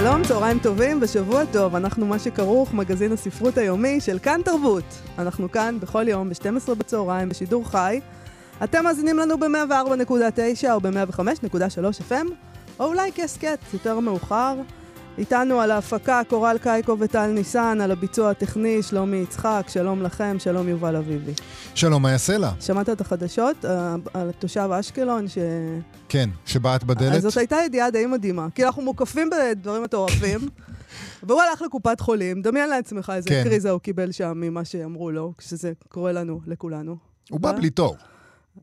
שלום, צהריים טובים ושבוע טוב. אנחנו מה שכרוך, מגזין הספרות היומי של כאן תרבות. אנחנו כאן בכל יום ב-12 בצהריים בשידור חי. אתם מאזינים לנו ב-104.9 או ב-105.3 FM, או אולי כהסכת, יותר מאוחר. איתנו על ההפקה קורל קייקו וטל ניסן, על הביצוע הטכני שלומי יצחק, שלום לכם, שלום יובל אביבי. שלום, מה יעשה לה? שמעת את החדשות אה, על תושב אשקלון ש... כן, שבעט בדלת. אז זאת הייתה ידיעה די מדהימה. כי אנחנו מוקפים בדברים מטורפים, והוא הלך לקופת חולים, דמיין לעצמך איזה כן. קריזה הוא קיבל שם ממה שאמרו לו, כשזה קורה לנו, לכולנו. הוא בא בלי תור.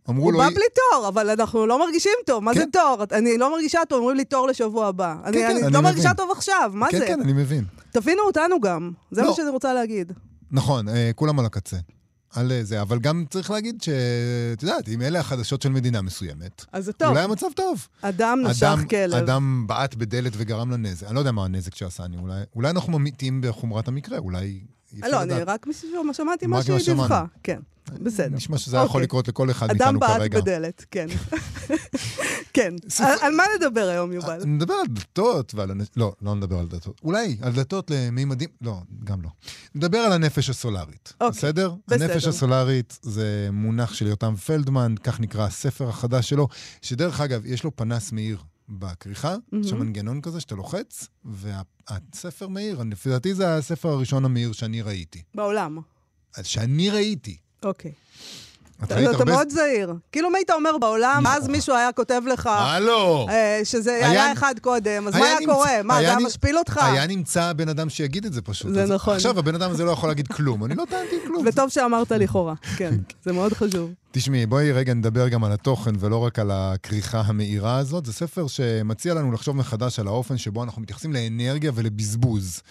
אמרו הוא לו... בא בלי תור, אבל אנחנו לא מרגישים טוב. מה זה כן. תור? אני לא מרגישה טוב, אומרים לי תור לשבוע הבא. אני כן, אני לא. מרגישה טוב עכשיו, מה כן, זה? כן, אני מבין. תבינו אותנו גם, זה לא. מה שאני רוצה להגיד. נכון, אה, כולם על הקצה. על אה, זה, אבל גם צריך להגיד שאת יודעת, אם אלה החדשות של מדינה מסוימת, אז זה טוב. אולי המצב טוב. אדם נשך כלב. אדם בעט בדלת וגרם לה נזק. אני לא יודע מה הנזק שעשה, אני אולי... אולי אנחנו ממיתים בחומרת המקרה, אולי... לא, אני. רק משהו, שמעתי מה מה שהיא דיווחה. כן, בסדר. נשמע שזה יכול אוקיי. לקרות לכל אחד אדם מאיתנו בעט כרגע. בדלת, כן. כן. על- מה נדבר היום, יובל? נדבר על דתות ועל... לא, לא נדבר על דתות. אולי על דתות למימדים... לא, גם לא. נדבר על הנפש הסולארית. אוקיי, בסדר? בסדר. הנפש הסולארית זה מונח של יותם פלדמן, כך נקרא הספר החדש שלו, שדרך אגב, יש לו פנס מאיר בכריכה, מהמם. יש שם מנגנון כזה שאתה לוחץ, והספר מאיר, לפי דעתי זה הספר הראשון המאיר שאני ראיתי. בעולם. שאני ראיתי. אוקיי. את אתה הרבה... מאוד זהיר. כאילו אם היית אומר בעולם, אז מישהו היה כותב לך הלו! אה, שזה היה- אחד קודם, אז מה היה קורה? מה, זה היה משפיל אותך? היה נמצא בן אדם שיגיד את זה פשוט. זה נכון. עכשיו הבן אדם הזה לא יכול להגיד כלום. אני לא טענתי כלום. וטוב שאמרת לכאורה, כן, זה מאוד חשוב. תשמעי, בואי רגע נדבר גם על התוכן ולא רק על הכריכה המאירה הזאת. זה ספר שמציע לנו לחשוב מחדש על האופן שבו אנחנו מתייחסים לאנרגיה ולבזבוז.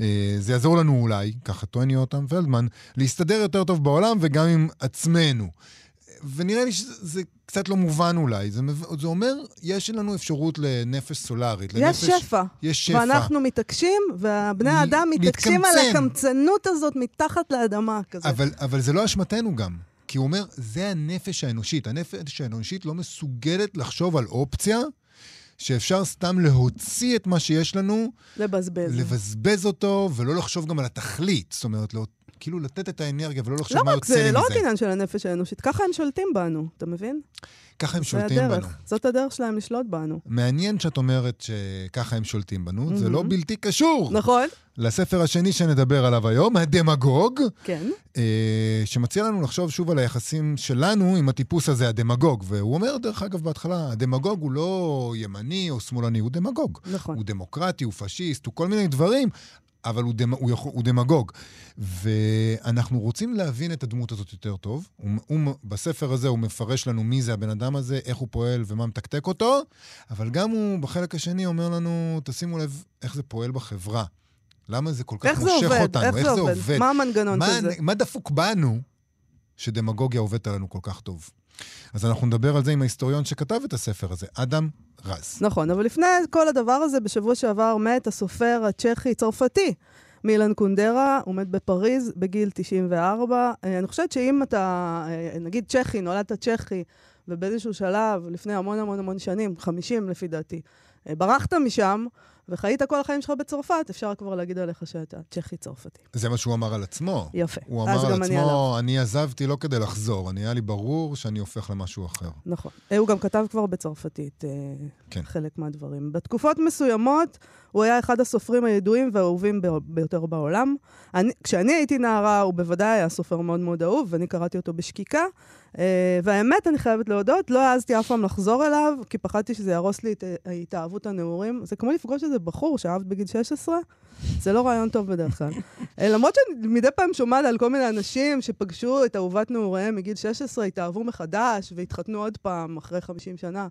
אה, זה יעזור לנו אולי, ככה טוען יותם פלדמן, להסתדר יותר טוב בעולם וגם עם עצמנו. ונראה לי שזה זה קצת לא מובן אולי. זה, זה אומר, יש לנו אפשרות לנפש סולארית. יש לנפש, שפע. יש שפע. ואנחנו מתעקשים, והבני האדם מתעקשים על להתקמצן. הקמצנות הזאת מתחת לאדמה כזה. אבל, אבל זה לא אשמתנו גם. כי הוא אומר, זה הנפש האנושית. הנפש האנושית לא מסוגלת לחשוב על אופציה שאפשר סתם להוציא את מה שיש לנו, לבזבז. לבזבז אותו, ולא לחשוב גם על התכלית. זאת אומרת, לא, כאילו לתת את האנרגיה ולא לחשוב לא מה רק יוצא זה, לי לא רק מזה. עניין של הנפש האנושית, ככה הם שולטים בנו, אתה מבין? ככה הם זה שולטים הדרך. בנו. זאת הדרך שלהם לשלוט בנו. מעניין שאת אומרת שככה הם שולטים בנו, זה לא. בלתי קשור נכון? לספר השני שנדבר עליו היום, הדמגוג. כן. אה, שמציע לנו לחשוב שוב על היחסים שלנו עם הטיפוס הזה, הדמגוג. והוא אומר, דרך אגב, בהתחלה, הדמגוג הוא לא ימני או שמאלני, הוא דמגוג. נכון. הוא דמוקרטי, הוא פשיסט, הוא כל מיני דברים, אבל הוא, דמ, הוא, יכול, הוא דמגוג. ואנחנו רוצים להבין את הדמות הזאת יותר טוב. הוא, הוא, בספר הזה הוא מפרש לנו מי זה הבן אדם הזה, איך הוא פועל ומה מתקתק אותו, אבל גם הוא, בחלק השני, אומר לנו, תשימו לב איך זה פועל בחברה. למה זה כל כך איך זה מושך עובד? אותנו? איך זה עובד? מה המנגנון של זה? מה דפוק בנו שדמגוגיה עובדת עלינו כל כך טוב? אז אנחנו נדבר על זה עם ההיסטוריון שכתב את הספר הזה, אדם רז. נכון, אבל לפני כל הדבר הזה, בשבוע שעבר מת הסופר הצ'כי-צרפתי. מילן קונדרה, הוא מת בפריז בגיל 94. אה, אני חושבת שאם אתה, אה, נגיד צ'כי, נולדת צ'כי, ובאיזשהו שלב, לפני המון המון המון שנים, 50 לפי דעתי, אה, ברחת משם, וחיית כל החיים שלך בצרפת, אפשר כבר להגיד עליך שאתה צ'כי-צרפתי. זה מה שהוא אמר על עצמו. יפה. הוא אמר על גם אני. עצמו, אני עזבתי לא כדי לחזור, אני היה לי ברור שאני הופך למשהו אחר. נכון. אה, הוא גם כתב כבר בצרפתית אה, כן. חלק מהדברים. בתקופות מסוימות הוא היה אחד הסופרים הידועים והאהובים ביותר בעולם. אני, כשאני הייתי נערה, הוא בוודאי היה סופר מאוד מאוד אהוב, ואני קראתי אותו בשקיקה. אה, והאמת, אני חייבת להודות, לא העזתי אף פעם לחזור אליו, כי פחדתי שזה יהרוס לי את אה, התאהבות הנעורים. זה כמו לפגוש איזה בחור שאהבת בגיל 16, זה לא רעיון טוב בדרך כלל. אה, למרות שאני מדי פעם שומעת על כל מיני אנשים שפגשו את אהובת נעוריהם מגיל 16, התאהבו מחדש והתחתנו עוד פעם אחרי 50 שנה.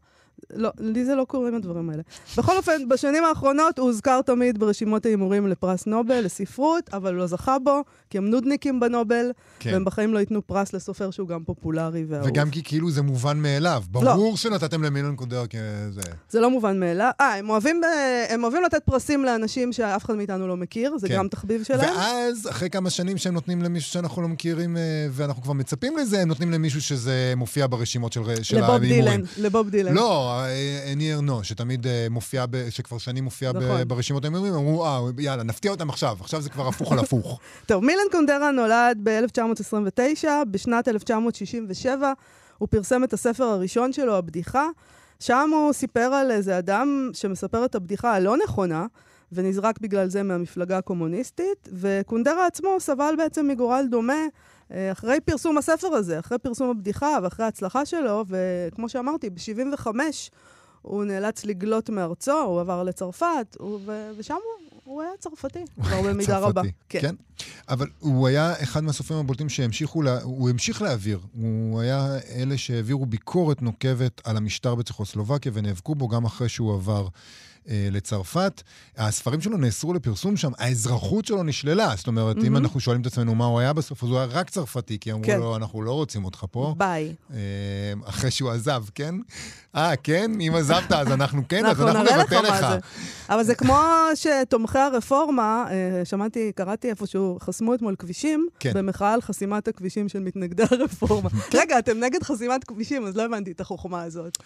לא, לי זה לא קורים הדברים האלה. בכל אופן, בשנים האחרונות הוא הוזכר תמיד ברשימות ההימורים לפרס נובל, לספרות, אבל לא זכה בו, כי הם נודניקים בנובל, כן. והם בחיים לא ייתנו פרס לסופר שהוא גם פופולרי ואהוב. וגם כי כאילו זה מובן מאליו. לא. ברור שנתתם למילון קונדר כזה. זה לא מובן מאליו. אה, הם אוהבים, אה, הם אוהבים לתת פרסים לאנשים שאף אחד מאיתנו לא מכיר, זה כן. גם תחביב שלהם. ואז, אחרי כמה שנים שהם נותנים למישהו שאנחנו לא מכירים, אה, ואנחנו כבר מצפים לזה, הם נותנים למישהו שזה מופיע ברשימות של, של לבוב ההימורים. דילן, לבוב דילן. לא, אני ארנו, שתמיד אה, מופיע, ב- שכבר שנים מופיע ב- נכון. ברשימות ההימורים, אמרו, אה, יאללה, נפתיע אותם עכשיו, עכשיו זה כבר הפוך על הפוך. טוב, מילן קונדרה נולד ב-1929, בשנת 1967 הוא פרסם את הספר הראשון שלו, הבדיחה. שם הוא סיפר על איזה אדם שמספר את הבדיחה הלא נכונה, ונזרק בגלל זה מהמפלגה הקומוניסטית, וקונדרה עצמו סבל בעצם מגורל דומה אה, אחרי פרסום הספר הזה, אחרי פרסום הבדיחה ואחרי ההצלחה שלו, וכמו שאמרתי, ב-75 הוא נאלץ לגלות מארצו, הוא עבר לצרפת, הוא, ו- ושם הוא, הוא היה צרפתי, כבר במידה רבה. צרפתי, כן. אבל הוא היה אחד מהסופרים הבולטים שהמשיכו, לה, הוא המשיך להעביר. הוא היה אלה שהעבירו ביקורת נוקבת על המשטר בצ'כוסלובקיה ונאבקו בו גם אחרי שהוא עבר. אה, לצרפת. הספרים שלו נאסרו לפרסום שם, האזרחות שלו נשללה. זאת אומרת, אם מהמם. אנחנו שואלים את עצמנו מה הוא היה בסוף, אז הוא היה רק צרפתי, כי אמרו כן. לו, אנחנו לא רוצים אותך פה. ביי. אה, אחרי שהוא עזב, כן? אה, כן? אם עזבת, אז אנחנו כן, אז אנחנו לך נבטל לך. אבל זה כמו שתומכי הרפורמה, אה, שמעתי, קראתי איפשהו, חסמו אתמול כבישים, כן. במחאה על חסימת הכבישים של מתנגדי הרפורמה. רגע, אתם נגד חסימת כבישים, אז לא הבנתי את החוכמה הזאת.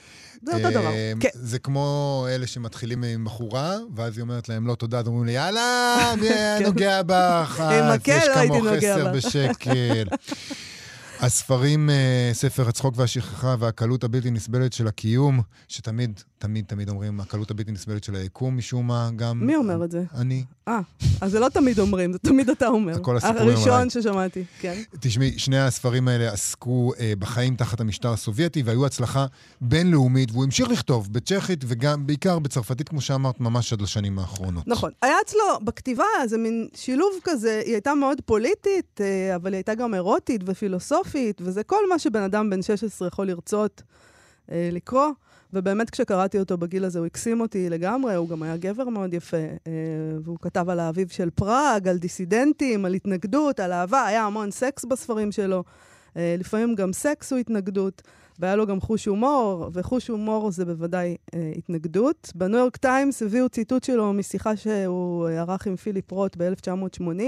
זה אותו דבר. אה, כן. זה כמו אלה שמתחילים עם בחורה, ואז היא אומרת להם לא תודה, אז אומרים לי, יאללה, מי היה כן. נוגע בך? עם מקל יש לא הייתי כמוך נוגע בך." בשקל. הספרים, אה, ספר הצחוק והשכחה והקלות הבלתי נסבלת של הקיום, שתמיד, תמיד, תמיד אומרים, הקלות הבלתי נסבלת של היקום, משום מה, גם... מי אומר את זה? אני. אה, אז זה לא תמיד אומרים, זה תמיד אתה אומר. כל הסיפורים עליי. הראשון ששמעתי, כן. תשמעי, שני הספרים האלה עסקו אה, בחיים תחת המשטר הסובייטי, והיו הצלחה בינלאומית, והוא המשיך לכתוב בצ'כית וגם, בעיקר בצרפתית, כמו שאמרת, ממש עד לשנים האחרונות. נכון. היה אצלו בכתיבה איזה מין שילוב כזה, היא הייתה מאוד פוליטית, אה, אבל היא הייתה גם אירוטית ופילוסופית, וזה כל מה שבן אדם בן 16 יכול לרצות אה, לקרוא. ובאמת כשקראתי אותו בגיל הזה הוא הקסים אותי לגמרי, הוא גם היה גבר מאוד יפה, אה, והוא כתב על האביב של פראג, על דיסידנטים, על התנגדות, על אהבה, היה המון סקס בספרים שלו, אה, לפעמים גם סקס הוא התנגדות, והיה לו גם חוש הומור, וחוש הומור זה בוודאי אה, התנגדות. בניו יורק טיימס הביאו ציטוט שלו משיחה שהוא אה, ערך עם פיליפ רוט ב-1980.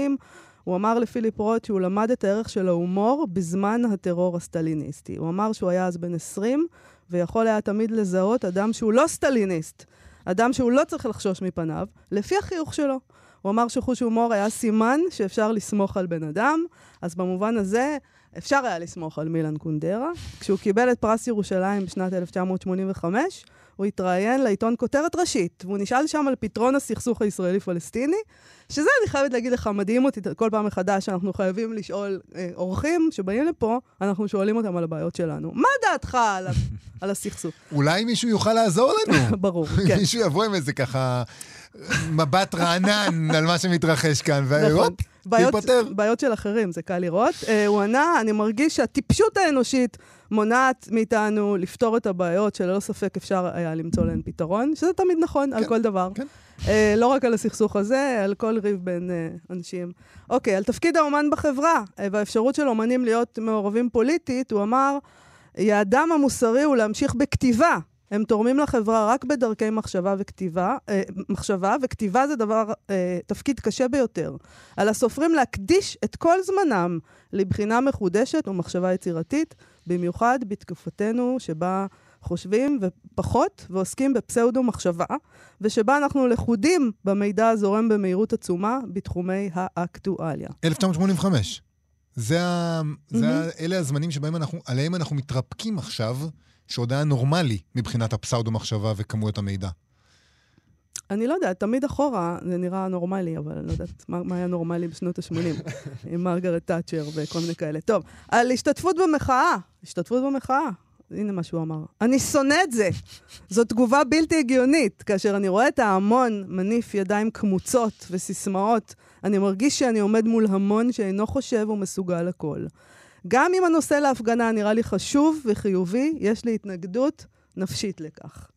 הוא אמר לפיליפ רוט שהוא למד את הערך של ההומור בזמן הטרור הסטליניסטי. הוא אמר שהוא היה אז בן 20, ויכול היה תמיד לזהות אדם שהוא לא סטליניסט, אדם שהוא לא צריך לחשוש מפניו, לפי החיוך שלו. הוא אמר שחוש הומור היה סימן שאפשר לסמוך על בן אדם, אז במובן הזה אפשר היה לסמוך על מילן קונדרה. כשהוא קיבל את פרס ירושלים בשנת 1985, הוא התראיין לעיתון כותרת ראשית, והוא נשאל שם על פתרון הסכסוך הישראלי-פלסטיני, שזה, אני חייבת להגיד לך, מדהים אותי כל פעם מחדש, שאנחנו חייבים לשאול אה, אורחים שבאים לפה, אנחנו שואלים אותם על הבעיות שלנו. מה דעתך על, על הסכסוך? אולי מישהו יוכל לעזור לנו. ברור, כן. מישהו יבוא עם איזה ככה מבט רענן על מה שמתרחש כאן, נכון. והופ, בעיות, תיפטר. בעיות של אחרים, זה קל לראות. Uh, הוא ענה, אני מרגיש שהטיפשות האנושית מונעת מאיתנו לפתור את הבעיות שללא ספק אפשר היה למצוא להן פתרון, שזה תמיד נכון על כן, כל דבר. כן. Uh, לא רק על הסכסוך הזה, על כל ריב בין uh, אנשים. אוקיי, על תפקיד האומן בחברה uh, והאפשרות של אומנים להיות מעורבים פוליטית, הוא אמר, יעדם המוסרי הוא להמשיך בכתיבה. הם תורמים לחברה רק בדרכי מחשבה וכתיבה, אה, מחשבה, וכתיבה זה דבר, אה, תפקיד קשה ביותר. על הסופרים להקדיש את כל זמנם לבחינה מחודשת ומחשבה יצירתית, במיוחד בתקופתנו שבה חושבים ופחות ועוסקים בפסאודו מחשבה, ושבה אנחנו לכודים במידע הזורם במהירות עצומה בתחומי האקטואליה. 1985. זה ה... זה ה... מהמם. אלה הזמנים שבהם אנחנו, עליהם אנחנו מתרפקים עכשיו, שעוד היה נורמלי מבחינת הפסאודו-מחשבה וכמויות המידע. אני לא יודעת, תמיד אחורה זה נראה נורמלי, אבל אני לא יודעת מה, מה היה נורמלי בשנות ה-80, עם מרגרט תאצ'ר וכל מיני כאלה. טוב, על השתתפות במחאה, השתתפות במחאה. הנה מה שהוא אמר. אני שונא את זה. זו תגובה בלתי הגיונית. כאשר אני רואה את ההמון מניף ידיים קמוצות וסיסמאות, אני מרגיש שאני עומד מול המון שאינו חושב ומסוגל לכל. גם אם הנושא להפגנה נראה לי חשוב וחיובי, יש לי התנגדות נפשית לכך.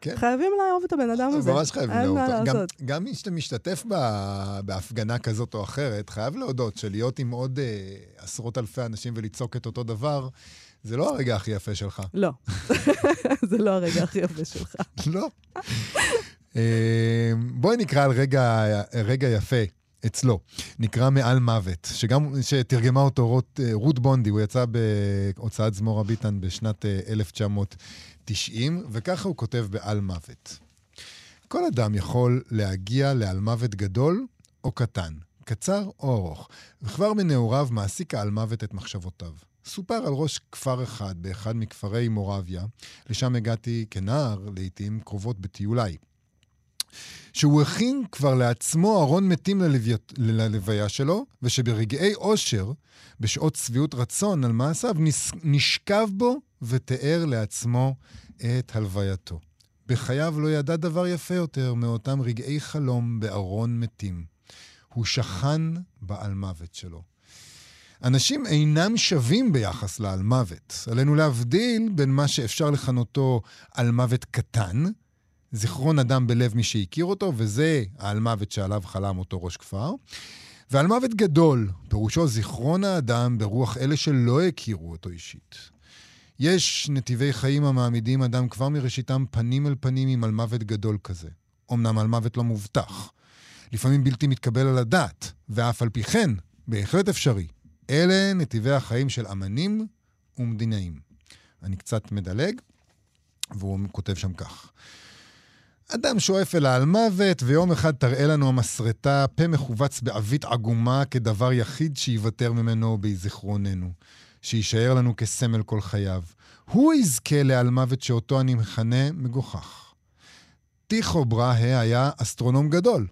כן. חייבים לאהוב את הבן אדם הזה. ממש חייבים לאהוב אותו. גם-. גם מי שאתה משתתף בה- בהפגנה כזאת או אחרת, חייב להודות שלהיות עם עוד אה, עשרות אלפי אנשים ולצעוק את אותו דבר, זה לא הרגע הכי יפה שלך. לא. זה לא הרגע הכי יפה שלך. לא. אה, בואי נקרא על רגע, רגע יפה אצלו. נקרא מעל מוות, שגם, שתרגמה אותו רות, אה, רות בונדי, הוא יצא בהוצאת זמורה ביטן בשנת אה, 1990, וככה הוא כותב בעל מוות. כל אדם יכול להגיע לעל מוות גדול או קטן, קצר או ארוך, וכבר מנעוריו מעסיק העל מוות את מחשבותיו. סופר על ראש כפר אחד באחד מכפרי מורביה, לשם הגעתי כנער, לעתים קרובות בטיוליי. שהוא הכין כבר לעצמו ארון מתים ללוויית- ללוויה שלו, ושברגעי אושר, בשעות שביעות רצון על מעשיו, נשכב בו ותיאר לעצמו את הלווייתו. בחייו לא ידע דבר יפה יותר מאותם רגעי חלום בארון מתים. הוא שכן בעל מוות שלו. אנשים אינם שווים ביחס לעל מוות. עלינו להבדיל בין מה שאפשר לכנותו על מוות קטן, זיכרון אדם בלב מי שהכיר אותו, וזה העל מוות שעליו חלם אותו ראש כפר, ועל מוות גדול, פירושו זיכרון האדם ברוח אלה שלא הכירו אותו אישית. יש נתיבי חיים המעמידים אדם כבר מראשיתם פנים אל פנים עם על מוות גדול כזה. אמנם על מוות לא מובטח. לפעמים בלתי מתקבל על הדעת, ואף על פי כן, בהחלט אפשרי. אלה נתיבי החיים של אמנים ומדינאים. אני קצת מדלג, והוא כותב שם כך. אדם שואף אל העל מוות, ויום אחד תראה לנו המסרטה פה מכווץ בעווית עגומה כדבר יחיד שייוותר ממנו בזיכרוננו, שיישאר לנו כסמל כל חייו. הוא יזכה לעל מוות שאותו אני מכנה מגוחך. טיכו בראה היה אסטרונום גדול,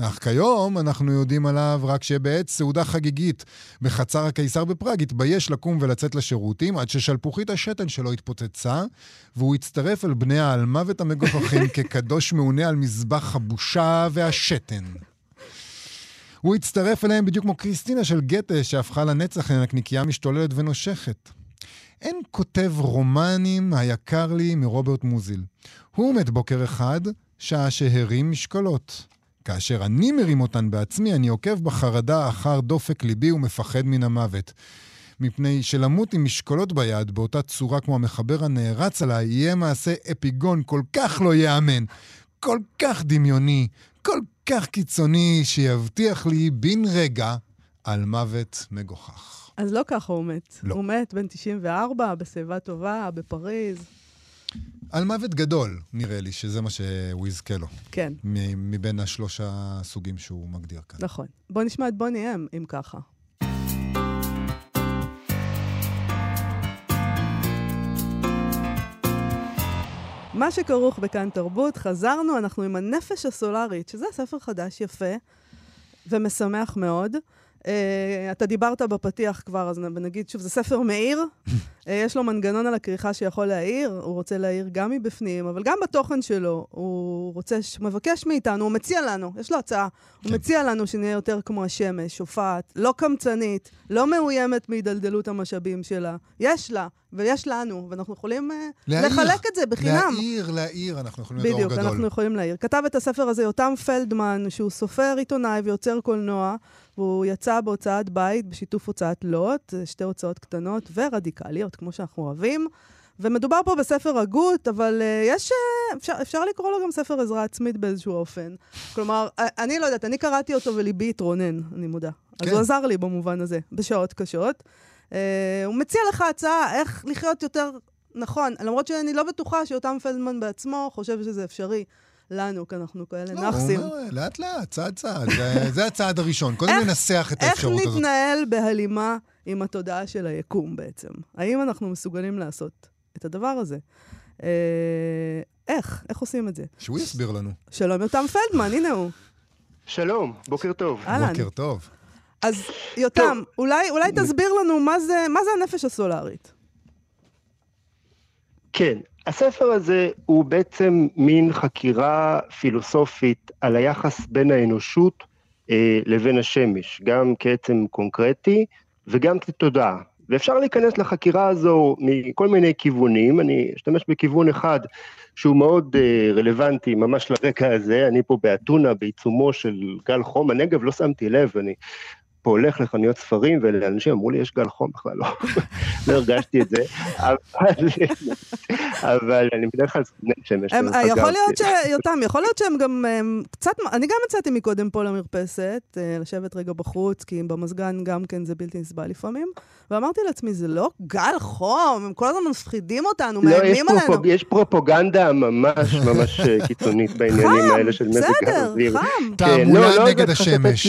אך כיום אנחנו יודעים עליו רק שבעת סעודה חגיגית בחצר הקיסר בפראג התבייש לקום ולצאת לשירותים עד ששלפוחית השתן שלו התפוצצה, והוא הצטרף אל בני העל מוות המגוחכים כקדוש מעונה על מזבח הבושה והשתן. הוא הצטרף אליהם בדיוק כמו קריסטינה של גתה שהפכה לנצח לנקניקייה משתוללת ונושכת. אין כותב רומנים היקר לי מרוברט מוזיל. הוא מת בוקר אחד, שעה שהרים משקולות. כאשר אני מרים אותן בעצמי, אני עוקב בחרדה אחר דופק ליבי ומפחד מן המוות. מפני שלמות עם משקולות ביד, באותה צורה כמו המחבר הנערץ עליי, יהיה מעשה אפיגון כל כך לא ייאמן, כל כך דמיוני, כל כך קיצוני, שיבטיח לי בן רגע על מוות מגוחך. אז לא ככה הוא מת. לא. הוא מת בן 94, בשיבה טובה, בפריז. על מוות גדול, נראה לי, שזה מה שהוא יזכה לו, כן, מבין השלוש הסוגים שהוא מגדיר כאן. נכון. בוא נשמע את בוני אם, אם ככה. מה שכרוך בכאן תרבות, חזרנו, אנחנו עם הנפש הסולארית, שזה ספר חדש יפה ומשמח מאוד. Uh, אתה דיברת בפתיח כבר, אז נגיד שוב, זה ספר מאיר. uh, יש לו מנגנון על הכריכה שיכול להעיר, הוא רוצה להעיר גם מבפנים, אבל גם בתוכן שלו. הוא רוצה, ש- מבקש מאיתנו, הוא מציע לנו, יש לו הצעה, הוא כן. מציע לנו שנהיה יותר כמו השמש, שופעת, לא קמצנית, לא מאוימת מהידלדלות המשאבים שלה. יש לה, ויש לנו, ואנחנו יכולים uh, להעיר. לחלק את זה בחינם. להעיר, להעיר, אנחנו יכולים להיות אור בדיוק, גדול. אנחנו יכולים להעיר. כתב את הספר הזה יותם פלדמן, שהוא סופר, עיתונאי ויוצר קולנוע, והוא יצא בהוצאת בית בשיתוף הוצאת לוט, שתי הוצאות קטנות ורדיקליות, כמו שאנחנו אוהבים. ומדובר פה בספר הגות, אבל uh, יש... Uh, אפשר, אפשר לקרוא לו גם ספר עזרה עצמית באיזשהו אופן. כלומר, uh, אני לא יודעת, אני קראתי אותו וליבי התרונן, אני מודה. כן. אז הוא עזר לי במובן הזה, בשעות קשות. Uh, הוא מציע לך הצעה איך לחיות יותר נכון, למרות שאני לא בטוחה שיותם פלדמן בעצמו חושב שזה אפשרי לנו, כי אנחנו כאלה לא, נאחסים. אומר, לאט לאט, צעד צעד, זה- זה הצעד הראשון. קודם איך- ננסח את איך האפשרות הזאת. נתנהל בהלימה עם התודעה של היקום בעצם? האם אנחנו מסוגלים לעשות את הדבר הזה? אה, איך? איך עושים את זה? שהוא יסביר לנו. שלום יותם פלדמן, הנה הוא. שלום, בוקר טוב. אהלן. בוקר טוב. אז יותם, אולי, אולי תסביר לנו מה זה, מה זה הנפש הסולארית. כן, הספר הזה הוא בעצם מין חקירה פילוסופית על היחס בין האנושות אה, לבין השמש, גם כעצם קונקרטי וגם כתודעה. ואפשר להיכנס לחקירה הזו מכל מיני כיוונים, אני אשתמש בכיוון אחד שהוא מאוד uh, רלוונטי ממש לרקע הזה, אני פה באתונה בעיצומו של גל חום. הנגב, לא שמתי לב, אני פה הולך לחנויות ספרים, ולאנשים אמרו לי, יש גל חום בכלל, לא, לא הרגשתי את זה, אבל, אבל אני בדרך כלל סטודנט שמש. יכול להיות ש... יותם, יכול להיות שהם גם קצת... אני גם יצאתי מקודם פה למרפסת, אה, לשבת רגע בחוץ, כי במזגן גם כן זה בלתי נסבל לפעמים, ואמרתי לעצמי, זה לא גל חום, הם כל הזמן מפחידים אותנו, לא, מאיימים יש עלינו. יש פרופוגנדה ממש ממש אה, קיצונית בעניינים האלה של מזג האוויר. בסדר, חם. תעמולה כן, לא, לא נגד השמש.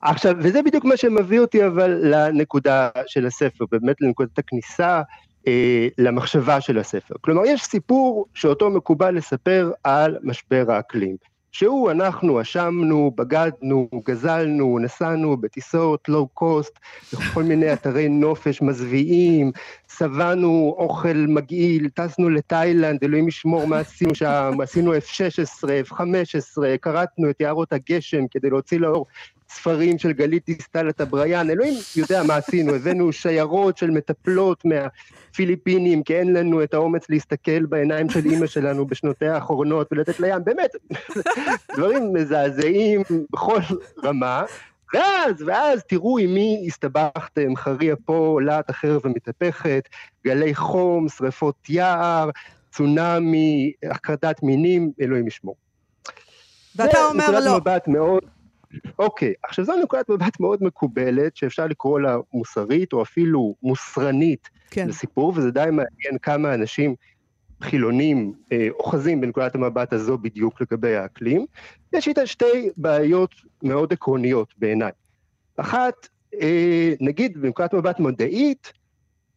עכשיו, וזה בדיוק מה שמביא אותי אבל לנקודה של הספר, באמת לנקודת הכניסה אה, למחשבה של הספר. כלומר, יש סיפור שאותו מקובל לספר על משבר האקלים. שהוא, אנחנו אשמנו, בגדנו, גזלנו, נסענו בטיסות לואו קוסט, בכל מיני אתרי נופש מזוויעים, שבענו אוכל מגעיל, טסנו לתאילנד, אלוהים ישמור מה עשינו שם, עשינו F-16, F-15, כרתנו את יערות הגשם כדי להוציא לאור ספרים של גלית דיסטל אטבריאן, אלוהים יודע מה עשינו, הבאנו שיירות של מטפלות מהפיליפינים, כי אין לנו את האומץ להסתכל בעיניים של אימא שלנו בשנותיה האחרונות ולתת לים, באמת, דברים מזעזעים בכל רמה. ואז, ואז תראו עם מי הסתבכתם, חריה פה, להט אחר ומתהפכת, גלי חום, שרפות יער, צונאמי, הכחדת מינים, אלוהים ישמור. ואתה אומר זה לא. נקודת מבט מאוד... אוקיי, עכשיו זו נקודת מבט מאוד מקובלת, שאפשר לקרוא לה מוסרית או אפילו מוסרנית כן. לסיפור, וזה די מעניין כמה אנשים חילונים אה, אוחזים בנקודת המבט הזו בדיוק לגבי האקלים. יש איתה שתי בעיות מאוד עקרוניות בעיניי. אחת, אה, נגיד בנקודת מבט מדעית,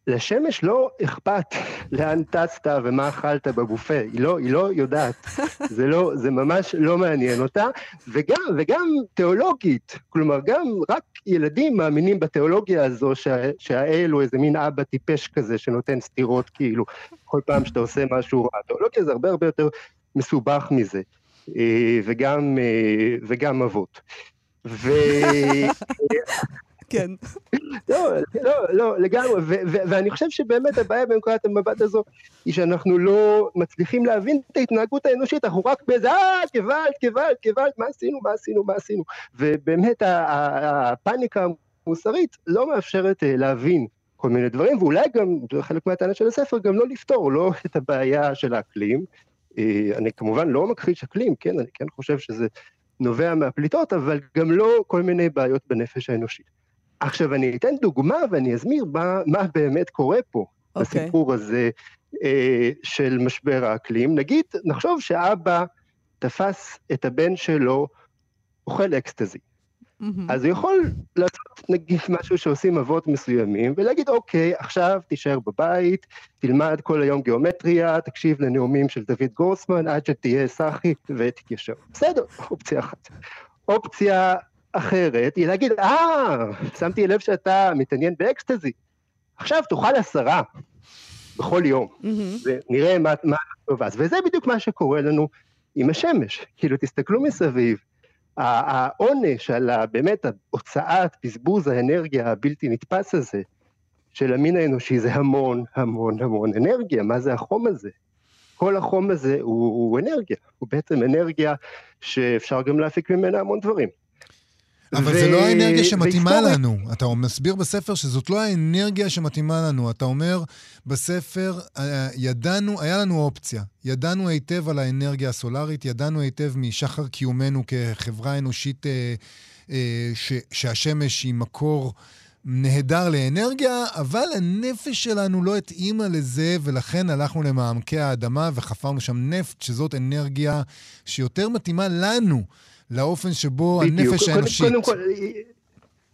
לשמש לא אכפת לאן טסת ומה אכלת בבופה, היא לא, היא לא יודעת, זה, לא, זה ממש לא מעניין אותה, וגם, וגם תיאולוגית, כלומר גם רק ילדים מאמינים בתיאולוגיה הזו שה, שהאל הוא איזה מין אבא טיפש כזה שנותן סטירות כאילו כל פעם שאתה עושה משהו רע, תיאולוגיה זה הרבה הרבה יותר מסובך מזה, אה, וגם, אה, וגם אבות. ו... כן. לא, לא, לא, לגמרי, ואני חושב שבאמת הבעיה בנקודת המבט הזו היא שאנחנו לא מצליחים להבין את ההתנהגות האנושית, אנחנו רק באיזה, אה, גוואלד, גוואלד, גוואלד, מה עשינו, מה עשינו, מה עשינו. ובאמת הפאניקה המוסרית לא מאפשרת אה, להבין כל מיני דברים, ואולי גם, חלק מהטענה של הספר, גם לא לפתור, לא את הבעיה של האקלים. אה, אני כמובן לא מכחיש אקלים, כן, אני כן חושב שזה נובע מהפליטות, אבל גם לא כל מיני בעיות בנפש האנושית. עכשיו אני אתן דוגמה ואני אסביר מה, מה באמת קורה פה, okay. אוקיי. בסיפור הזה אה, של משבר האקלים. נגיד, נחשוב שאבא תפס את הבן שלו אוכל אקסטזי. מהמם. אז הוא יכול לעשות נגיד משהו שעושים אבות מסוימים, ולהגיד, אוקיי, עכשיו תישאר בבית, תלמד כל היום גיאומטריה, תקשיב לנאומים של דוד גורסמן, עד שתהיה סאחי ותתיישר. בסדר, אופציה אחת. אופציה אחרת היא להגיד, אה, שמתי לב שאתה מתעניין באקסטזי, עכשיו תאכל עשרה בכל יום, מהמם. ונראה מה, מה טוב אז. וזה בדיוק מה שקורה לנו עם השמש. כאילו, תסתכלו מסביב, העונש על באמת הוצאת בזבוז האנרגיה הבלתי נתפס הזה של המין האנושי זה המון המון המון אנרגיה. מה זה החום הזה? כל החום הזה הוא, הוא אנרגיה, הוא בעצם אנרגיה שאפשר גם להפיק ממנה המון דברים. אבל ו- זה לא האנרגיה שמתאימה והיסטורית- לנו. אתה מסביר בספר שזאת לא האנרגיה שמתאימה לנו. אתה אומר בספר, אה, ידענו, היה לנו אופציה. ידענו היטב על האנרגיה הסולארית, ידענו היטב משחר קיומנו כחברה אנושית אה, אה, ש, שהשמש היא מקור נהדר לאנרגיה, אבל הנפש שלנו לא התאימה לזה, ולכן הלכנו למעמקי האדמה וחפרנו שם נפט, שזאת אנרגיה שיותר מתאימה לנו. לאופן שבו בדיוק. הנפש קודם- האנושית... קודם כל,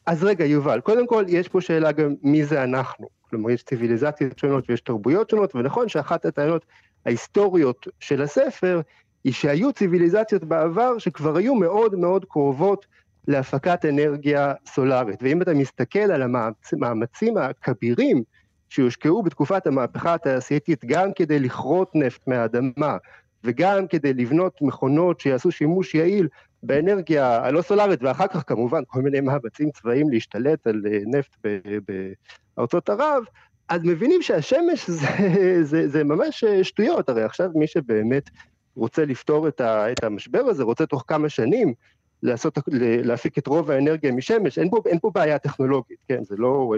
אז רגע, יובל, קודם כל יש פה שאלה גם מי זה אנחנו. כלומר, יש ציוויליזציות שונות ויש תרבויות שונות, ונכון שאחת הטענות ההיסטוריות של הספר היא שהיו ציוויליזציות בעבר שכבר היו מאוד מאוד קרובות להפקת אנרגיה סולארית. ואם אתה מסתכל על המאמצים הכבירים שהושקעו בתקופת המהפכה התעשייתית גם כדי לכרות נפט מהאדמה וגם כדי לבנות מכונות שיעשו שימוש יעיל באנרגיה הלא סולארית, ואחר כך כמובן כל מיני מאמצים צבאיים להשתלט על אה, נפט בארצות ערב, אז מבינים שהשמש זה, זה, זה ממש אה, שטויות, הרי עכשיו מי שבאמת רוצה לפתור את, ה, את המשבר הזה, רוצה תוך כמה שנים לעשות, להפיק את רוב האנרגיה משמש, אין פה, אין פה בעיה טכנולוגית, כן, זה לא,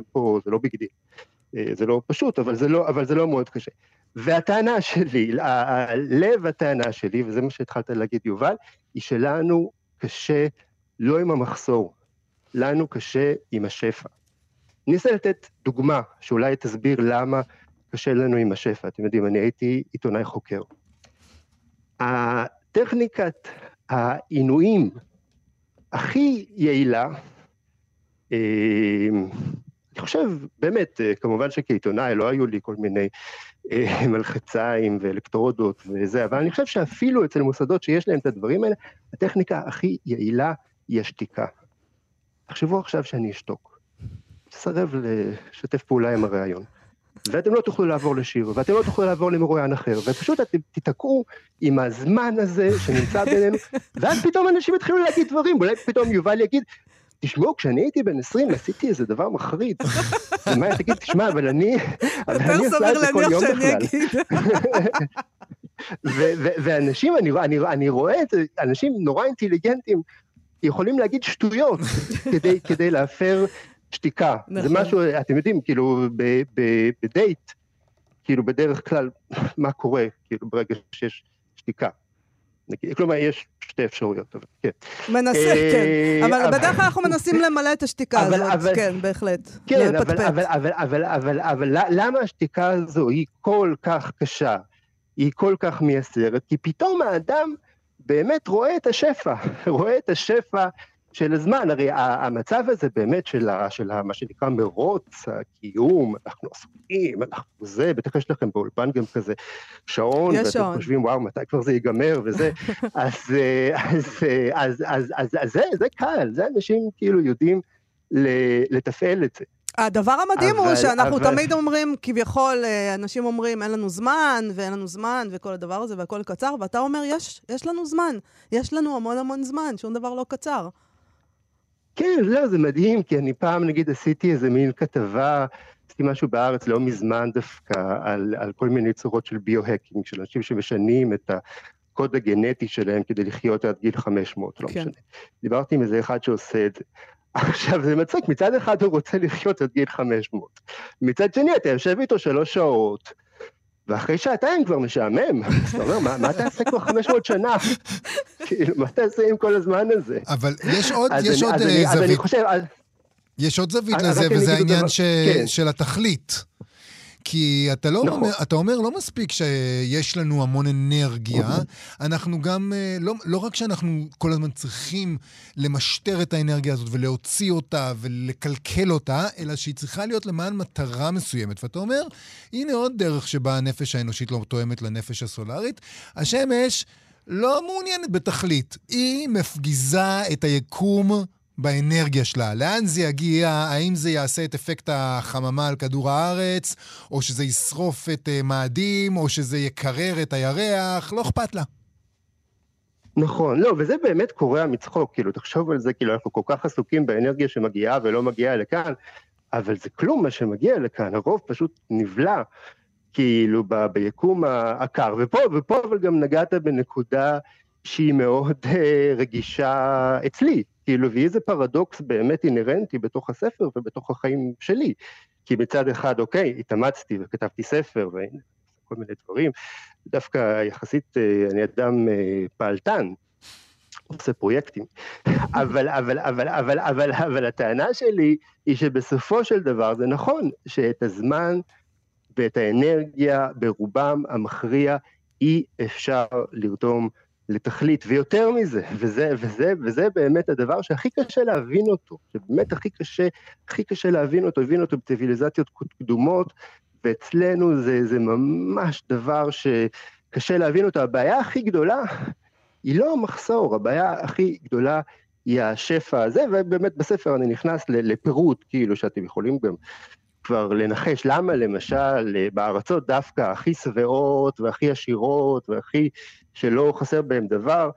לא big deal. אה, זה לא פשוט, אבל זה לא, אבל זה לא מאוד קשה. והטענה שלי, לב הטענה שלי, וזה מה שהתחלת להגיד, יובל, היא שלנו קשה לא עם המחסור, לנו קשה עם השפע. אני אנסה לתת דוגמה שאולי תסביר למה קשה לנו עם השפע. אתם יודעים, אני הייתי עיתונאי חוקר. הטכניקת העינויים הכי יעילה, אה, אני חושב, באמת, אה, כמובן שכעיתונאי לא היו לי כל מיני אה, מלחציים ואלקטרודות וזה, אבל אני חושב שאפילו אצל מוסדות שיש להם את הדברים האלה, הטכניקה הכי יעילה היא השתיקה. תחשבו עכשיו שאני אשתוק. תסרב לשתף פעולה עם הרעיון. ואתם לא תוכלו לעבור לשיר, ואתם לא תוכלו לעבור למרואיין אחר, ופשוט אתם תיתקעו עם הזמן הזה שנמצא בינינו, ואז פתאום אנשים יתחילו להגיד דברים, אולי פתאום יובל יגיד, תשמעו, כשאני הייתי בן 20 עשיתי איזה דבר מחריד. ומה תגיד, תשמע, אבל אני, אבל אני עושה את זה כל יום בכלל. ואנשים, אני, אני, אני רואה את זה, אנשים נורא אינטליגנטים, יכולים להגיד שטויות כדי, כדי להפר שתיקה. נכון. זה משהו, אתם יודעים, כאילו, בדייט, כאילו, בדרך כלל, מה קורה, כאילו, ברגע שיש שתיקה. כלומר, יש שתי אפשרויות, אבל כן. מנסה, אה, כן. אבל בדרך כלל אנחנו מנסים למלא את השתיקה הזאת, כן, בהחלט. כן, אבל למה השתיקה הזו היא כל כך קשה? היא כל כך מייסרת? כי פתאום האדם באמת רואה את השפע, רואה את השפע של הזמן, הרי המצב הזה באמת של, ה, של ה, מה שנקרא מרוץ הקיום, אנחנו עסוקים, אנחנו זה, בטח יש לכם באולפן גם כזה שעון, ואתם שעון. חושבים, וואו, מתי כבר זה ייגמר וזה, אז, אז, אז, אז, אז, אז זה, זה קל, זה אנשים כאילו יודעים לתפעל את זה. הדבר המדהים אבל, הוא שאנחנו אבל... תמיד אומרים, כביכול, אה, אנשים אומרים, אין לנו זמן, ואין לנו זמן, וכל הדבר הזה, והכל קצר, ואתה אומר, יש, יש לנו זמן. יש לנו המון המון זמן, שום דבר לא קצר. כן, לא, זה מדהים, כי אני פעם, נגיד, עשיתי איזה מין כתבה, עשיתי משהו בארץ לא מזמן דווקא, על, על כל מיני צורות של ביו-הקינג, של אנשים שמשנים את הקוד הגנטי שלהם כדי לחיות עד גיל 500, לא כן. משנה. דיברתי עם איזה אחד שעושה את זה. עכשיו, זה מצחיק, מצד אחד הוא רוצה לחיות עד גיל 500. מצד שני, אתה יושב איתו שלוש שעות, ואחרי שעתיים כבר משעמם. אתה אומר, מה, מה תעשה כבר 500 שנה? כאילו, מה תעשה עם כל הזמן הזה? אבל יש עוד, יש עוד זווית. אז אני חושב... יש עוד זווית לזה, וזה העניין כן. של התכלית. כי אתה, לא נכון. אומר, אתה אומר, לא מספיק שיש לנו המון אנרגיה, אנחנו גם, אה, לא, לא רק שאנחנו כל הזמן צריכים למשטר את האנרגיה הזאת ולהוציא אותה ולקלקל אותה, אלא שהיא צריכה להיות למען מטרה מסוימת. ואתה אומר, הנה עוד דרך שבה הנפש האנושית לא תואמת לנפש הסולארית. השמש לא מעוניינת בתכלית, היא מפגיזה את היקום. באנרגיה שלה. לאן זה יגיע? האם זה יעשה את אפקט החממה על כדור הארץ, או שזה ישרוף את אה, מאדים, או שזה יקרר את הירח? לא אכפת לה. נכון, לא, וזה באמת קורע מצחוק, כאילו, תחשוב על זה, כאילו, אנחנו כל כך עסוקים באנרגיה שמגיעה ולא מגיעה לכאן, אבל זה כלום מה שמגיע לכאן, הרוב פשוט נבלע, כאילו, ב- ביקום הקר. ופה, ופה אבל גם נגעת בנקודה שהיא מאוד אה, רגישה אצלי, כאילו, ויהיה איזה פרדוקס באמת אינהרנטי בתוך הספר ובתוך החיים שלי. כי מצד אחד, אוקיי, התאמצתי וכתבתי ספר, וכל מיני דברים, דווקא יחסית אה, אני אדם אה, פעלתן, עושה פרויקטים. אבל, אבל, אבל, אבל, אבל, אבל הטענה שלי היא שבסופו של דבר זה נכון שאת הזמן ואת האנרגיה ברובם המכריע אי אפשר לרתום לתכלית, ויותר מזה, וזה, וזה, וזה באמת הדבר שהכי קשה להבין אותו, שבאמת הכי קשה, הכי קשה להבין אותו, הבין אותו בציוויליזציות קדומות, ואצלנו זה, זה ממש דבר שקשה להבין אותו. הבעיה הכי גדולה היא לא המחסור, הבעיה הכי גדולה היא השפע הזה, ובאמת בספר אני נכנס לפירוט, כאילו, שאתם יכולים גם כבר לנחש למה למשל בארצות דווקא הכי שבעות והכי עשירות והכי שלא חסר בהם דבר,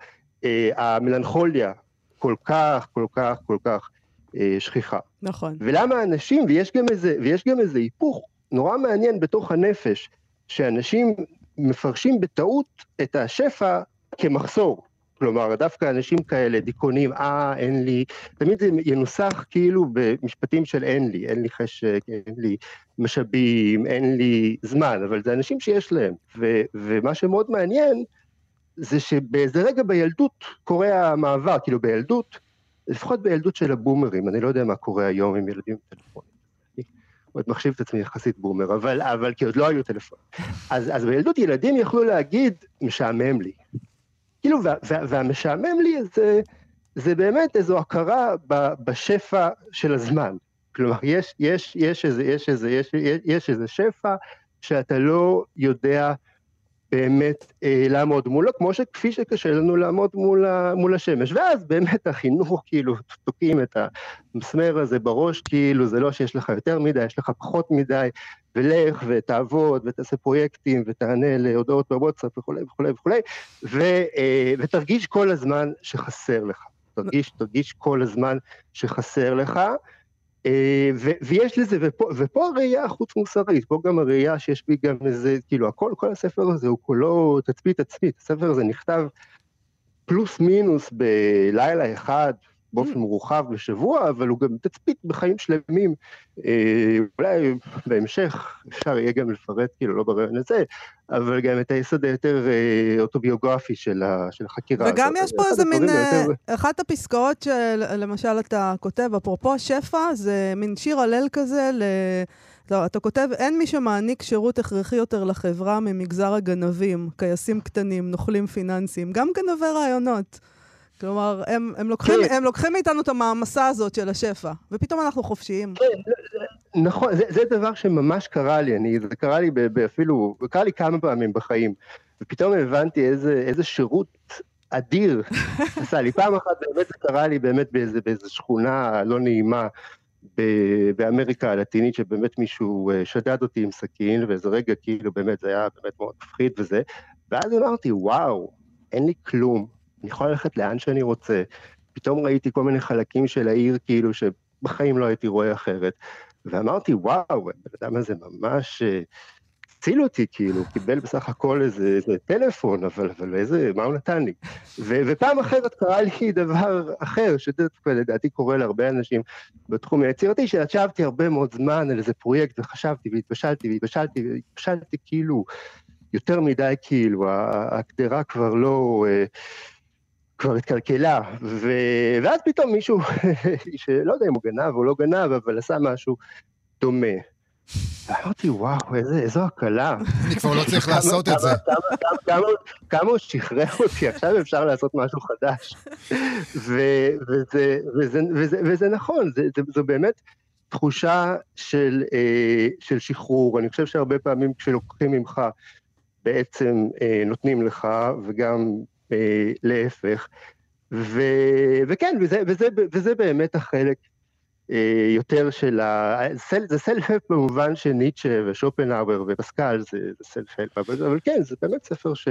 אה, המלנכוליה כל כך, כל כך, כל כך אה, שכיחה. נכון. ולמה אנשים, ויש גם איזה, ויש גם איזה היפוך נורא מעניין בתוך הנפש, שאנשים מפרשים בטעות את השפע כמחסור. כלומר, דווקא אנשים כאלה, דיכאונים, אה, אין לי, תמיד זה ינוסח כאילו במשפטים של אין לי, אין לי חשק, אין לי משאבים, אין לי זמן, אבל זה אנשים שיש להם. ו- ומה שמאוד מעניין, זה שבאיזה רגע בילדות קורה המעבר, כאילו בילדות, לפחות בילדות של הבומרים, אני לא יודע מה קורה היום עם ילדים עם טלפונים. עוד מחשיב את עצמי יחסית בומר, אבל, אבל כי עוד לא היו טלפונים. אז, אז בילדות ילדים יכלו להגיד, משעמם לי. כאילו, וה, וה, והמשעמם לי זה, זה באמת איזו הכרה ב, בשפע של הזמן. כלומר, יש, יש, יש, איזה, יש, איזה, יש, יש איזה שפע שאתה לא יודע באמת אה, לעמוד מולו, כמו שכפי שקשה לנו לעמוד מול, ה, מול השמש. ואז באמת החינוך, כאילו, תוקעים את המסמר הזה בראש, כאילו, זה לא שיש לך יותר מדי, יש לך פחות מדי, ולך ותעבוד ותעשה פרויקטים ותענה להודעות בוואטסאפ וכולי וכולי וכולי, ו, אה, ותרגיש כל הזמן שחסר לך. תרגיש, תרגיש כל הזמן שחסר לך. ו- ויש לזה, ופה, ופה הראייה החוץ מוסרית, פה גם הראייה שיש בי גם איזה, כאילו הכל, כל הספר הזה הוא כולו תצפית תצפית, הספר הזה נכתב פלוס מינוס בלילה אחד, באופן מורחב בשבוע, אבל הוא גם תצפית בחיים שלמים. אה, אולי בהמשך אפשר יהיה גם לפרט, כאילו, לא ברעיון הזה, אבל גם את היסוד היותר אה, אוטוביוגרפי של, ה, של החקירה וגם הזאת. יש פה איזה מין, אה, היותר- אחת הפסקאות שלמשל אתה כותב, אפרופו שפע, זה מין שיר הלל כזה ל... לא, אתה כותב, אין מי שמעניק שירות הכרחי יותר לחברה ממגזר הגנבים, כייסים קטנים, נוכלים פיננסיים, גם גנבי רעיונות. כלומר, הם, הם, לוקחים, כן. הם לוקחים מאיתנו את המעמסה הזאת של השפע, ופתאום אנחנו חופשיים. נכון, זה, זה דבר שממש קרה לי, אני, זה קרה לי אפילו, קרה לי כמה פעמים בחיים, ופתאום הבנתי איזה, איזה שירות אדיר עשה לי. פעם אחת באמת זה קרה לי באמת באיזה, באיזה שכונה לא נעימה ב- באמריקה הלטינית, שבאמת מישהו אה, שדד אותי עם סכין, ואיזה רגע כאילו באמת זה היה באמת מאוד מפחיד וזה, ואז אמרתי, וואו, אין לי כלום, אני יכול ללכת לאן שאני רוצה. פתאום ראיתי כל מיני חלקים של העיר כאילו שבחיים לא הייתי רואה אחרת. ואמרתי, וואו, הבן אדם הזה ממש אה, הציל אותי, כאילו, קיבל בסך הכל איזה, איזה טלפון, אבל, אבל איזה, מה הוא נתן לי? ו, ופעם אחרת קרה לי דבר אחר, שדווקא לדעתי קורה להרבה אנשים בתחום היצירתי, שישבתי הרבה מאוד זמן על איזה פרויקט, וחשבתי, והתבשלתי, והתבשלתי, והתבשלתי כאילו, יותר מדי כאילו, הקדרה כבר לא... כבר התקלקלה, ו... ואז פתאום מישהו, שלא יודע אם הוא גנב או לא גנב, אבל עשה משהו דומה. ואמרתי, וואו, איזה, איזו הקלה. אני כבר לא צריך לעשות את זה. כמה- הוא שחרר אותי, עכשיו אפשר לעשות משהו חדש. וזה, נכון, זו באמת תחושה של, אה, של שחרור. אני חושב שהרבה פעמים כשלוקחים ממך, בעצם אה, נותנים לך, וגם להפך. ו, וכן, וזה, וזה, וזה באמת החלק אה, יותר של ה... זה סלף-הלפ במובן שניטשה ושופנהאואר ופסקל זה, זה סלף-הלפ, אבל, אבל כן, זה באמת ספר ש...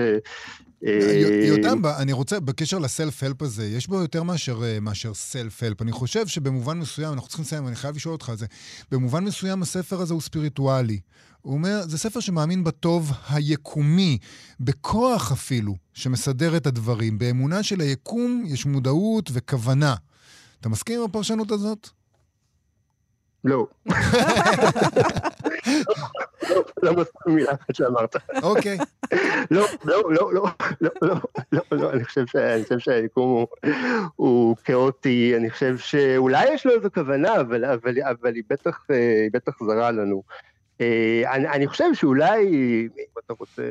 אה, יותם, אני רוצה, בקשר לסלף-הלפ הזה, יש בו יותר מאשר, אה, מאשר סלף-הלפ. אני חושב שבמובן מסוים, אנחנו צריכים לסיים, אני חייב לשאול אותך על זה, במובן מסוים הספר הזה הוא ספיריטואלי. הוא אומר, זה ספר שמאמין בטוב היקומי, בכוח אפילו, שמסדר את הדברים. באמונה של היקום יש מודעות וכוונה. אתה מסכים עם הפרשנות הזאת? לא. לא מסכים מילה אחת שאמרת. אוקיי. לא, לא, לא, לא, לא, לא, לא, לא אני חושב שהיקום הוא כאוטי, אני חושב שאולי יש לו איזו כוונה, אבל אה, היא בטח זרה לנו. אה, אני, אני חושב שאולי, אם אתה רוצה,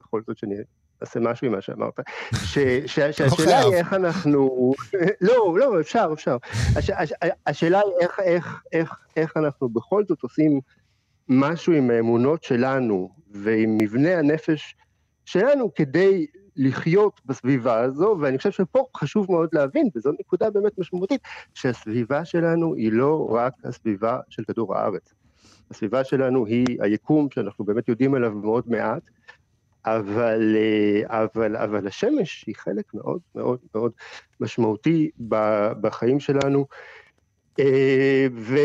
בכל זאת שאני אעשה משהו עם מה שאמרת, ש, ש, שהשאלה חייב. היא איך אנחנו, לא, לא, אפשר, אפשר. הש, הש, השאלה היא איך, איך, איך, איך אנחנו בכל זאת עושים משהו עם האמונות שלנו ועם מבנה הנפש שלנו כדי לחיות בסביבה הזו, ואני חושב שפה חשוב מאוד להבין, וזו נקודה באמת משמעותית, שהסביבה שלנו היא לא רק הסביבה של כדור הארץ. הסביבה שלנו היא היקום שאנחנו באמת יודעים עליו מאוד מעט, אבל, אה, אבל, אבל השמש היא חלק מאוד מאוד מאוד משמעותי בחיים שלנו, אה, ו,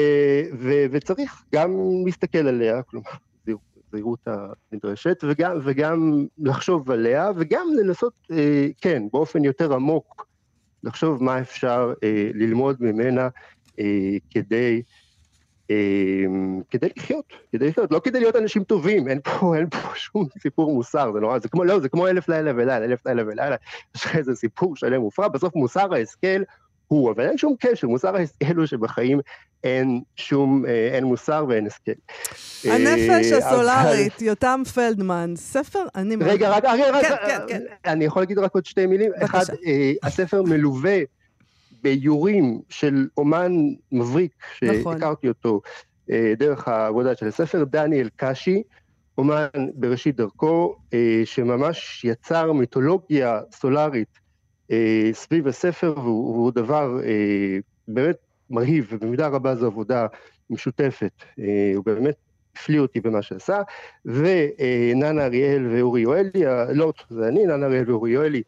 ו, וצריך גם להסתכל עליה, כלומר, הזהירות הנדרשת, וגם, וגם לחשוב עליה, וגם לנסות, אה, כן, באופן יותר עמוק, לחשוב מה אפשר ללמוד ממנה כדי כדי לחיות, כדי לחיות, לא כדי להיות אנשים טובים, אין פה, אין פה שום סיפור מוסר, זה נורא, זה כמו, לא, זה כמו אלף לילה ולילה, אלף לילה ולילה, יש לך איזה סיפור שלם מופרע, בסוף מוסר ההשכל הוא, אבל אין שום קשר, מוסר ההשכל הוא שבחיים אין שום, אה, אין מוסר ואין השכל. הנפש אה, הסולארית, יותם פלדמן, ספר, אני... רגע, רק, רגע, כן, כן, כן. אני יכול להגיד רק עוד שתי מילים? אחד, אה, הספר מלווה באיורים של אומן מבריק, נכון. שהכרתי אותו אה, דרך העבודה של הספר, דניאל קשי, אומן בראשית דרכו, אה, שממש יצר מיתולוגיה סולארית אה, סביב הספר, והוא, והוא דבר באמת מרהיב, ובמידה רבה זו עבודה משותפת. הוא באמת הפליא אותי במה שעשה, וננה אריאל ואורי יואלי, לא, זה אני, ננה אריאל ואורי יואלי,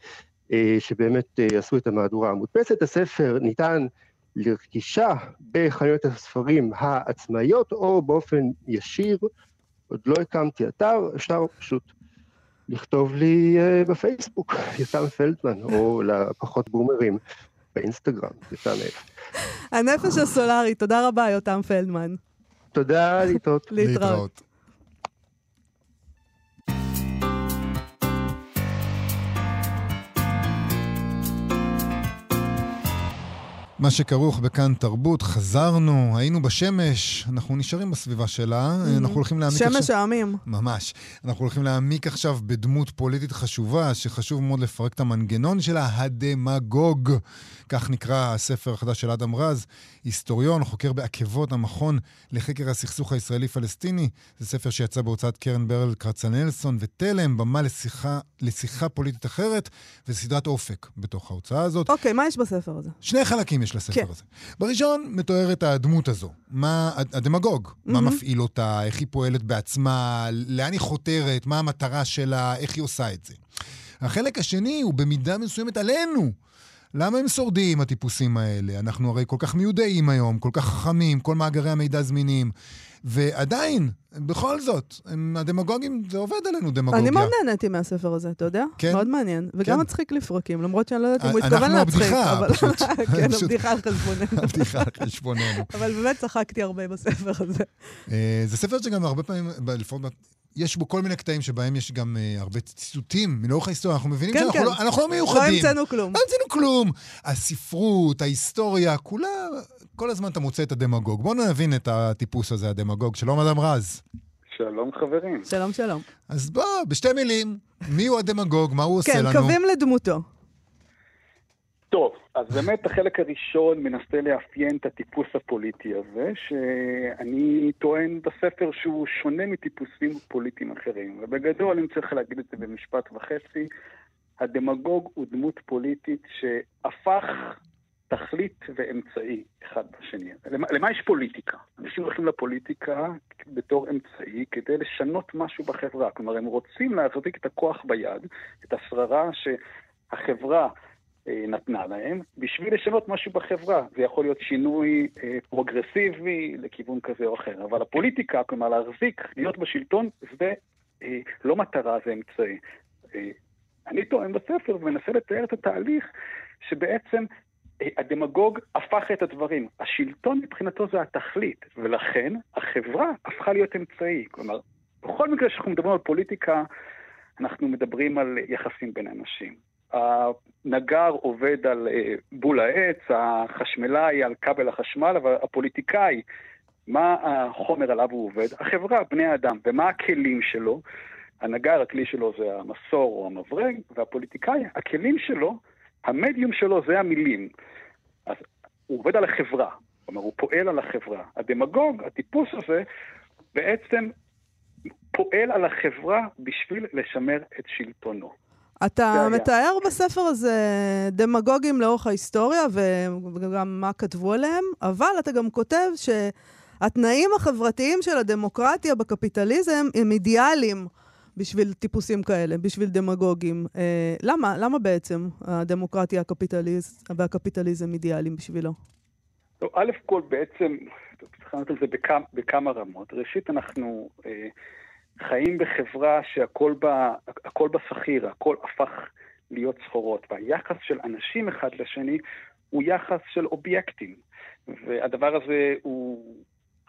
שבאמת אה, עשו את המהדורה המודפסת. הספר ניתן לרכישה בחנויות הספרים העצמאיות, או באופן ישיר, עוד לא הקמתי אתר, אפשר פשוט לכתוב לי אה, בפייסבוק, יותם פלדמן, או לפחות בומרים, באינסטגרם, יותם אלף. הנפש הסולארית, תודה רבה, יותם פלדמן. תודה, להתראות. להתראות. מה שכרוך בכאן תרבות, חזרנו, היינו בשמש, אנחנו נשארים בסביבה שלה, mm-hmm. אנחנו הולכים להעמיק עכשיו... שמש העמים. ממש. אנחנו הולכים להעמיק עכשיו בדמות פוליטית חשובה, שחשוב מאוד לפרק את המנגנון שלה, הדמגוג. כך נקרא הספר החדש של אדם רז, היסטוריון, חוקר בעקבות המכון לחקר הסכסוך הישראלי-פלסטיני. זה ספר שיצא בהוצאת קרן ברל כצנלסון ותלם, במה לשיחה, לשיחה פוליטית אחרת, וסדרת אופק בתוך ההוצאה הזאת. אוקיי, מה יש בספר הזה? שני חלקים יש לספר כן. הזה. בראשון מתוארת הדמות הזו, מה, הדמגוג, mm-hmm. מה מפעיל אותה, איך היא פועלת בעצמה, לאן היא חותרת, מה המטרה שלה, איך היא עושה את זה. החלק השני הוא במידה מסוימת עלינו. למה הם שורדים, הטיפוסים האלה? אנחנו הרי כל כך מיודעים היום, כל כך חכמים, כל מאגרי המידע זמינים. ועדיין, בכל זאת, הם, הדמגוגים, זה עובד עלינו דמגוגיה. אני מאוד נהניתי מהספר הזה, אתה יודע? כן. מאוד מעניין. וגם כן. מצחיק לפרקים, למרות שאני לא יודעת אם הוא התכוון להצחיק. אנחנו הבדיחה. פשוט. כן, הבדיחה על חשבוננו. הבדיחה על חשבוננו. אבל באמת צחקתי הרבה בספר הזה. אה, זה ספר שגם הרבה פעמים, לפחות יש בו כל מיני קטעים שבהם יש גם uh, הרבה ציטוטים מלאורך ההיסטוריה. אנחנו מבינים כן, שאנחנו כן. לא, אנחנו לא מיוחדים. לא המצאנו כלום. לא המצאנו כלום. הספרות, ההיסטוריה, כולה, כל הזמן אתה מוצא את הדמגוג. בואו נבין את הטיפוס הזה, הדמגוג. שלום, אדם רז. שלום חברים. שלום, שלום. אז בוא, בשתי מילים, מי הוא הדמגוג, מה הוא כן, עושה לנו? כן, קווים לדמותו. טוב, אז באמת החלק הראשון מנסה לאפיין את הטיפוס הפוליטי הזה, שאני טוען בספר שהוא שונה מטיפוסים פוליטיים אחרים. ובגדול, אם צריך להגיד את זה במשפט וחצי, הדמגוג הוא דמות פוליטית שהפך תכלית ואמצעי אחד בשני. למה, למה יש פוליטיקה? אנשים הולכים לפוליטיקה בתור אמצעי כדי לשנות משהו בחברה. כלומר, הם רוצים להחזיק את הכוח ביד, את השררה שהחברה נתנה להם, בשביל לשנות משהו בחברה. זה יכול להיות שינוי אה, פרוגרסיבי לכיוון כזה או אחר. אבל הפוליטיקה, כלומר להחזיק, להיות בשלטון, זה אה, לא מטרה, זה אמצעי. אה, אני טוען בספר ומנסה לתאר את התהליך שבעצם אה, הדמגוג הפך את הדברים. השלטון מבחינתו זה התכלית, ולכן החברה הפכה להיות אמצעי. כלומר, בכל מקרה שאנחנו מדברים על פוליטיקה, אנחנו מדברים על יחסים בין אנשים. הנגר עובד על אה, בול העץ, החשמלאי על כבל החשמל, אבל הפוליטיקאי, מה החומר עליו הוא עובד? החברה, בני האדם, ומה הכלים שלו? הנגר, הכלי שלו זה המסור או המברג, והפוליטיקאי, הכלים שלו, המדיום שלו זה המילים. אז הוא עובד על החברה, כלומר, הוא פועל על החברה. הדמגוג, הטיפוס הזה, בעצם פועל על החברה בשביל לשמר את שלטונו. אתה מתאר בספר הזה דמגוגים לאורך ההיסטוריה וגם מה כתבו עליהם, אבל אתה גם כותב ש... התנאים החברתיים של הדמוקרטיה בקפיטליזם הם אידיאליים בשביל טיפוסים כאלה, בשביל דמגוגים. אה, למה? למה בעצם הדמוקרטיה הקפיטליז... והקפיטליזם אידיאליים בשבילו? לא, א' כל בעצם, צריך לענות על זה בכמה, בכמה רמות. ראשית, אנחנו אה, חיים בחברה שהכל בה, שכיר, הכל הפך להיות סחורות, והיחס של אנשים אחד לשני הוא יחס של אובייקטים. והדבר הזה הוא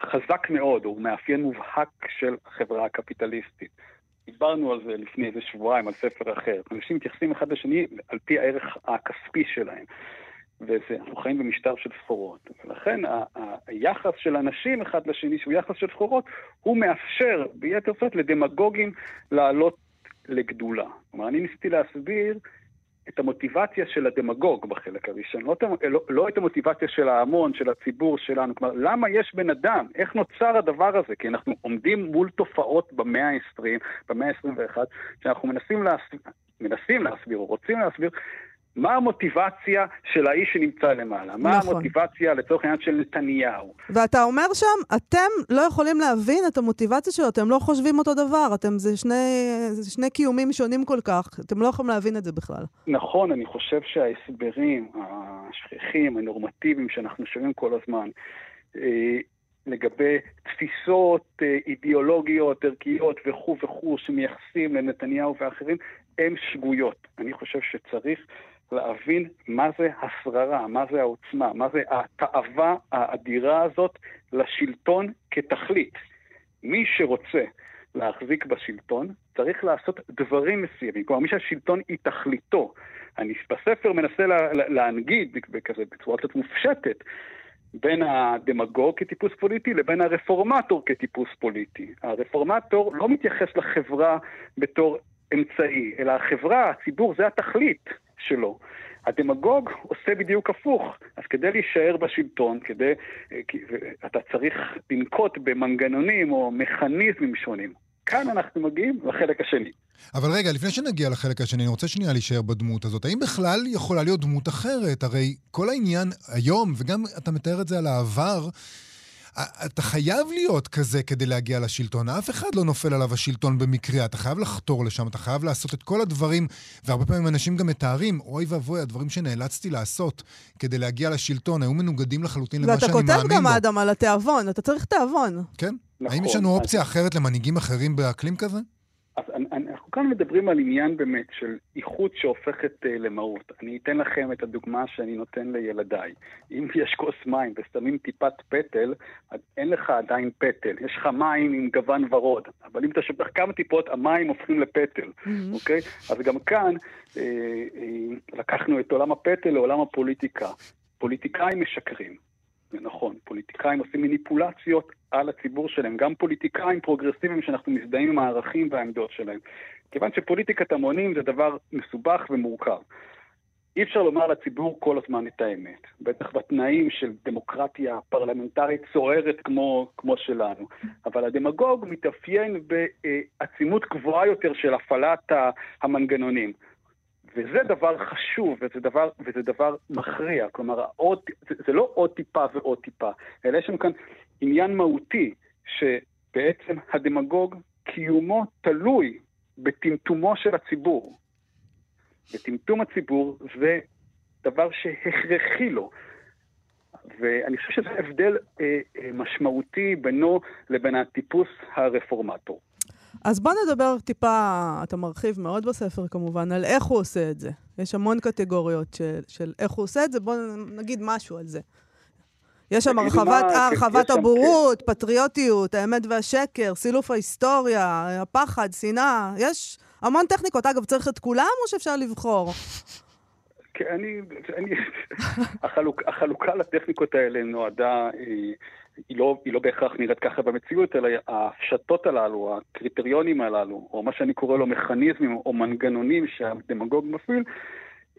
חזק מאוד, הוא מאפיין מובהק של החברה הקפיטליסטית. דיברנו על זה לפני איזה שבועיים, על ספר אחר. אנשים מתייחסים אחד לשני על פי הערך הכספי שלהם. ואנחנו חיים במשטר של סחורות. ולכן היחס של אנשים אחד לשני, שהוא יחס של סחורות, הוא מאפשר ביתר שאת לדמגוגים לעלות לגדולה. כלומר, אני ניסיתי להסביר את המוטיבציה של הדמגוג בחלק הראשון, לא, לא, לא את המוטיבציה של ההמון, של הציבור שלנו. כלומר, למה יש בן אדם? איך נוצר הדבר הזה? כי אנחנו עומדים מול תופעות במאה ה-20, במאה ה-21, שאנחנו מנסים להסביר, מנסים להסביר או רוצים להסביר מה המוטיבציה של האיש שנמצא למעלה? מה נכון. המוטיבציה לצורך העניין של נתניהו? ואתה אומר שם, אתם לא יכולים להבין את המוטיבציה שלו, אתם לא חושבים אותו דבר, אתם, זה שני, זה שני קיומים שונים כל כך, אתם לא יכולים להבין את זה בכלל. נכון, אני חושב שההסברים השכיחים, הנורמטיביים שאנחנו שומעים כל הזמן, אה, לגבי תפיסות אה, אידיאולוגיות, ערכיות וכו' וכו' שמייחסים לנתניהו ואחרים, הן שגויות. אני חושב שצריך להבין מה זה השררה, מה זה העוצמה, מה זה התאווה האדירה הזאת לשלטון כתכלית. מי שרוצה להחזיק בשלטון, צריך לעשות דברים מסוימים. כלומר, מי שהשלטון היא תכליתו. אני בספר מנסה לה, להנגיד בכזה, בצורה קצת מופשטת בין הדמגוג כטיפוס פוליטי לבין הרפורמטור כטיפוס פוליטי. הרפורמטור לא מתייחס לחברה בתור אמצעי, אלא החברה, הציבור, זה התכלית. שלו. הדמגוג עושה בדיוק הפוך. אז כדי להישאר בשלטון, כדי, אתה צריך לנקוט במנגנונים או מכניזמים שונים. כאן אנחנו מגיעים לחלק השני. אבל רגע, לפני שנגיע לחלק השני, אני רוצה שנייה להישאר בדמות הזאת. האם בכלל יכולה להיות דמות אחרת? הרי כל העניין היום, וגם אתה מתאר את זה על העבר, אתה חייב להיות כזה כדי להגיע לשלטון. אף אחד לא נופל עליו השלטון במקרה. אתה חייב לחתור לשם, אתה חייב לעשות את כל הדברים, והרבה פעמים אנשים גם מתארים, אוי ואבוי, הדברים שנאלצתי לעשות כדי להגיע לשלטון היו מנוגדים לחלוטין למה שאני מאמין בו. ואתה כותב גם, אדם, על התיאבון, אתה צריך תיאבון. כן. נכון. האם יש לנו אופציה אחרת למנהיגים אחרים באקלים כזה? אז אנחנו כאן מדברים על עניין באמת של איכות שהופכת uh, למהות. אני אתן לכם את הדוגמה שאני נותן לילדיי. אם יש כוס מים ושמים טיפת פטל, אין לך עדיין פטל. יש לך מים עם גוון ורוד, אבל אם אתה שופך כמה טיפות, המים הופכים לפטל, mm-hmm. אוקיי? אז גם כאן אה, אה, לקחנו את עולם הפטל לעולם הפוליטיקה. פוליטיקאים משקרים. נכון, פוליטיקאים עושים מניפולציות על הציבור שלהם, גם פוליטיקאים פרוגרסיביים שאנחנו מזדהים עם הערכים והעמדות שלהם. כיוון שפוליטיקת המונים זה דבר מסובך ומורכב. אי אפשר לומר לציבור כל הזמן את האמת, בטח בתנאים של דמוקרטיה פרלמנטרית סוערת כמו, כמו שלנו. אבל הדמגוג מתאפיין בעצימות גבוהה יותר של הפעלת המנגנונים. וזה דבר חשוב, וזה דבר, וזה דבר מכריע. כלומר, עוד, זה, זה לא עוד טיפה ועוד טיפה, אלא יש לנו כאן עניין מהותי, שבעצם הדמגוג, קיומו תלוי בטמטומו של הציבור. וטמטום הציבור זה דבר שהכרחי לו. ואני חושב שזה הבדל אה, אה, משמעותי בינו לבין הטיפוס הרפורמטור. אז בוא נדבר טיפה, אתה מרחיב מאוד בספר כמובן, על איך הוא עושה את זה. יש המון קטגוריות של, של איך הוא עושה את זה, בוא נגיד משהו על זה. יש שם הרחבת, הרחבת הבורות, פטריוטיות, האמת והשקר, סילוף ההיסטוריה, הפחד, שנאה, יש המון טכניקות. אגב, צריך את כולם או שאפשר לבחור? כן, אני, אני, החלוק, החלוקה לטכניקות האלה נועדה אה, היא לא, היא לא בהכרח נראית ככה במציאות, אלא ההפשטות הללו, הקריטריונים הללו, או מה שאני קורא לו מכניזמים או מנגנונים שהדמגוג מפעיל,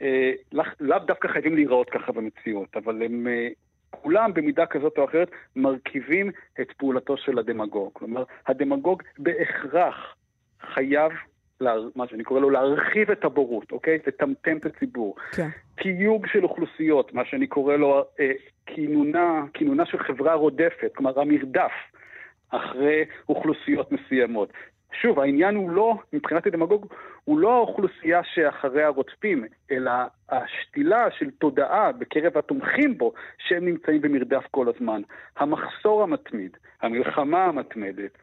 אה, לאו דווקא חייבים להיראות ככה במציאות, אבל הם אה, כולם במידה כזאת או אחרת מרכיבים את פעולתו של הדמגוג. כלומר, הדמגוג בהכרח חייב מה שאני קורא לו להרחיב את הבורות, אוקיי? לטמטם את הציבור. כן. תיוג של אוכלוסיות, מה שאני קורא לו אה, כינונה, כינונה של חברה רודפת, כלומר המרדף אחרי אוכלוסיות מסוימות. שוב, העניין הוא לא, מבחינת הדמגוג, הוא לא האוכלוסייה שאחריה רודפים, אלא השתילה של תודעה בקרב התומכים בו, שהם נמצאים במרדף כל הזמן. המחסור המתמיד, המלחמה המתמדת,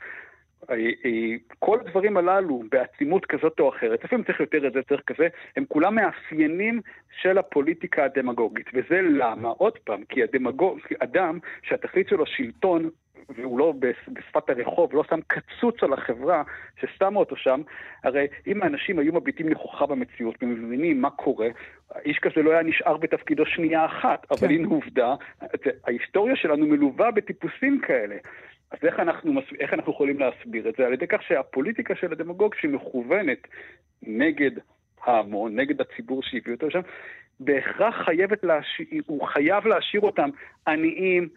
כל הדברים הללו בעצימות כזאת או אחרת, לפעמים צריך יותר את זה, צריך כזה, הם כולם מאפיינים של הפוליטיקה הדמגוגית. וזה למה? עוד פעם, כי הדמגוג, אדם שהתכלית שלו שלטון, והוא לא בשפת הרחוב, לא שם קצוץ על החברה ששמה אותו שם, הרי אם האנשים היו מביטים נכוחה במציאות ומבינים מה קורה, האיש כזה לא היה נשאר בתפקידו שנייה אחת. כן. אבל הנה עובדה, ההיסטוריה שלנו מלווה בטיפוסים כאלה. אז איך אנחנו, איך אנחנו יכולים להסביר את זה? על ידי כך שהפוליטיקה של הדמגוג שמכוונת נגד ההמון, נגד הציבור שהביא אותו לשם, בהכרח חייבת להשאיר, הוא חייב להשאיר אותם עניים,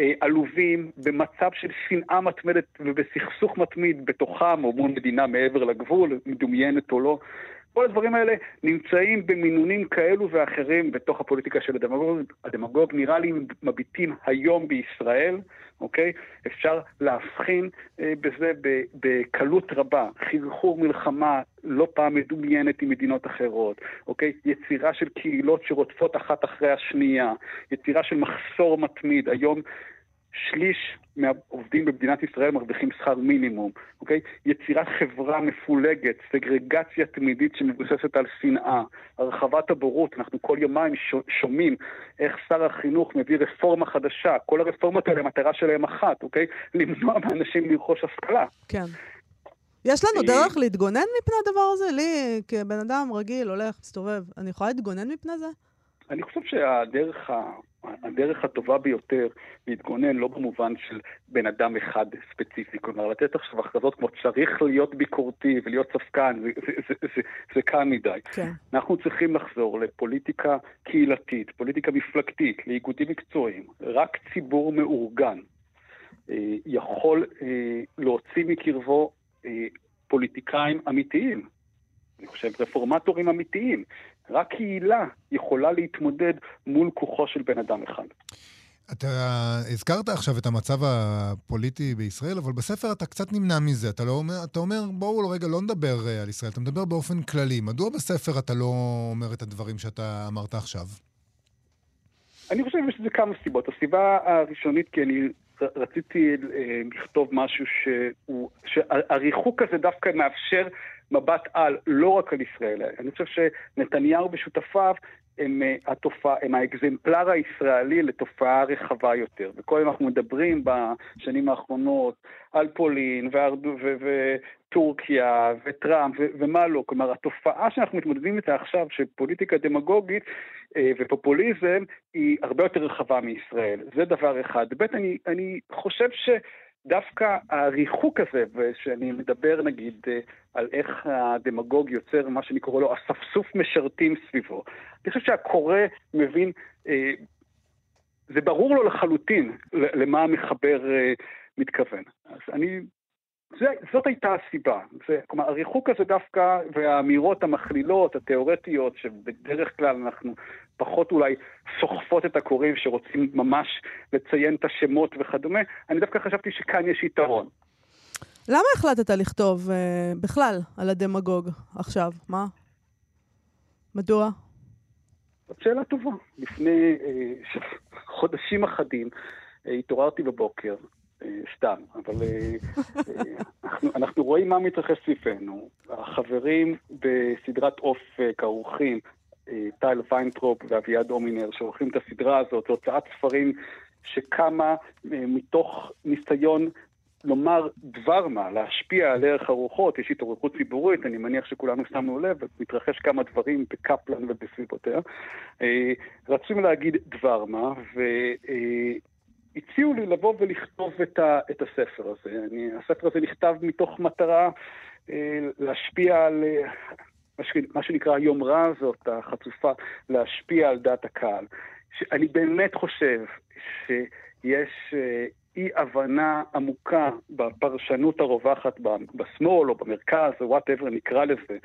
אה, עלובים, במצב של שנאה מתמדת ובסכסוך מתמיד בתוכם או מול מדינה מעבר לגבול, מדומיינת או לא. כל הדברים האלה נמצאים במינונים כאלו ואחרים בתוך הפוליטיקה של הדמגוג. הדמגוג נראה לי מביטים היום בישראל, אוקיי? אפשר להבחין אה, בזה בקלות רבה. חרחור מלחמה לא פעם מדומיינת עם מדינות אחרות, אוקיי? יצירה של קהילות שרודפות אחת אחרי השנייה, יצירה של מחסור מתמיד. היום שליש מהעובדים במדינת ישראל מרוויחים שכר מינימום, אוקיי? יצירת חברה מפולגת, סגרגציה תמידית שמבוססת על שנאה, הרחבת הבורות, אנחנו כל יומיים שומעים איך שר החינוך מביא רפורמה חדשה, כל הרפורמות האלה, המטרה שלהם אחת, אוקיי? למנוע מאנשים לרכוש השכלה. כן. יש לנו דרך להתגונן מפני הדבר הזה? לי, כבן אדם רגיל, הולך, מסתובב, אני יכולה להתגונן מפני זה? אני חושב שהדרך ה... הדרך הטובה ביותר להתגונן, לא במובן של בן אדם אחד ספציפי, כלומר לתת עכשיו הכרזות כמו צריך להיות ביקורתי ולהיות ספקן, זה, זה, זה, זה, זה קל מדי. כן. אנחנו צריכים לחזור לפוליטיקה קהילתית, פוליטיקה מפלגתית, לאיגודים מקצועיים. רק ציבור מאורגן אה, יכול אה, להוציא מקרבו אה, פוליטיקאים אמיתיים. אני חושב רפורמטורים אמיתיים, רק קהילה יכולה להתמודד מול כוחו של בן אדם אחד. אתה הזכרת עכשיו את המצב הפוליטי בישראל, אבל בספר אתה קצת נמנע מזה. אתה, לא אומר, אתה אומר, בואו רגע לא נדבר אה, על ישראל, אתה מדבר באופן כללי. מדוע בספר אתה לא אומר את הדברים שאתה אמרת עכשיו? אני חושב שזה כמה סיבות. הסיבה הראשונית, כי אני רציתי אה, לכתוב משהו שהוא, שהריחוק הזה דווקא מאפשר מבט על, לא רק על ישראל. אני חושב שנתניהו ושותפיו הם, אה, התופעה, הם האקזמפלר הישראלי לתופעה רחבה יותר. וכל יום אנחנו מדברים בשנים האחרונות על פולין וטורקיה וטראמפ ומה לא. כלומר, התופעה שאנחנו מתמודדים איתה עכשיו, של פוליטיקה דמגוגית אה, ופופוליזם, היא הרבה יותר רחבה מישראל. זה דבר אחד. ב', אני, אני חושב ש... דווקא הריחוק הזה, ושאני מדבר נגיד אה, על איך הדמגוג יוצר מה שאני קורא לו אספסוף משרתים סביבו, אני חושב שהקורא מבין, אה, זה ברור לו לחלוטין למה המחבר אה, מתכוון. אז אני זה, זאת הייתה הסיבה. זה, כלומר, הריחוק הזה דווקא, והאמירות המכלילות, התיאורטיות, שבדרך כלל אנחנו פחות אולי סוחפות את הקוראים שרוצים ממש לציין את השמות וכדומה, אני דווקא חשבתי שכאן יש יתרון. למה החלטת לכתוב אה, בכלל על הדמגוג עכשיו? מה? מדוע? זאת שאלה טובה. לפני אה, חודשים אחדים אה, התעוררתי בבוקר סתם, אבל אה, אה, אנחנו, אנחנו רואים מה מתרחש סביבנו. החברים בסדרת עוף כרוכים, טייל פיינטרופ ואביעד הומינר, שעורכים את הסדרה הזאת, זו הוצאת ספרים שקמה מתוך ניסיון לומר דבר מה, להשפיע על הלך הרוחות, יש התעוררות ציבורית, אני מניח שכולנו שמנו לב, מתרחש כמה דברים בקפלן ובסביבותיה. רצינו להגיד דבר מה, ו... הציעו לי לבוא ולכתוב את, ה, את הספר הזה. אני, הספר הזה נכתב מתוך מטרה אה, להשפיע על אה, מה שנקרא היומרה הזאת, החצופה, להשפיע על דעת הקהל. אני באמת חושב שיש אה, אי הבנה עמוקה בפרשנות הרווחת בשמאל או במרכז, או וואטאבר נקרא לזה,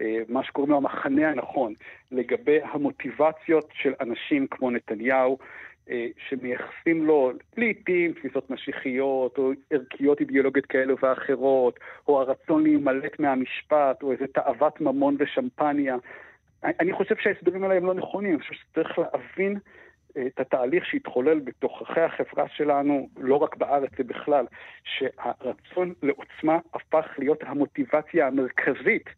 אה, מה שקוראים לו המחנה הנכון, לגבי המוטיבציות של אנשים כמו נתניהו, שמייחסים לו לעיתים תפיסות משיחיות, או ערכיות אידיאולוגיות כאלו ואחרות, או הרצון להימלט מהמשפט, או איזה תאוות ממון ושמפניה. אני חושב שההסברים האלה הם לא נכונים, אני חושב שצריך להבין את התהליך שהתחולל בתוככי החברה שלנו, לא רק בארץ ובכלל, שהרצון לעוצמה הפך להיות המוטיבציה המרכזית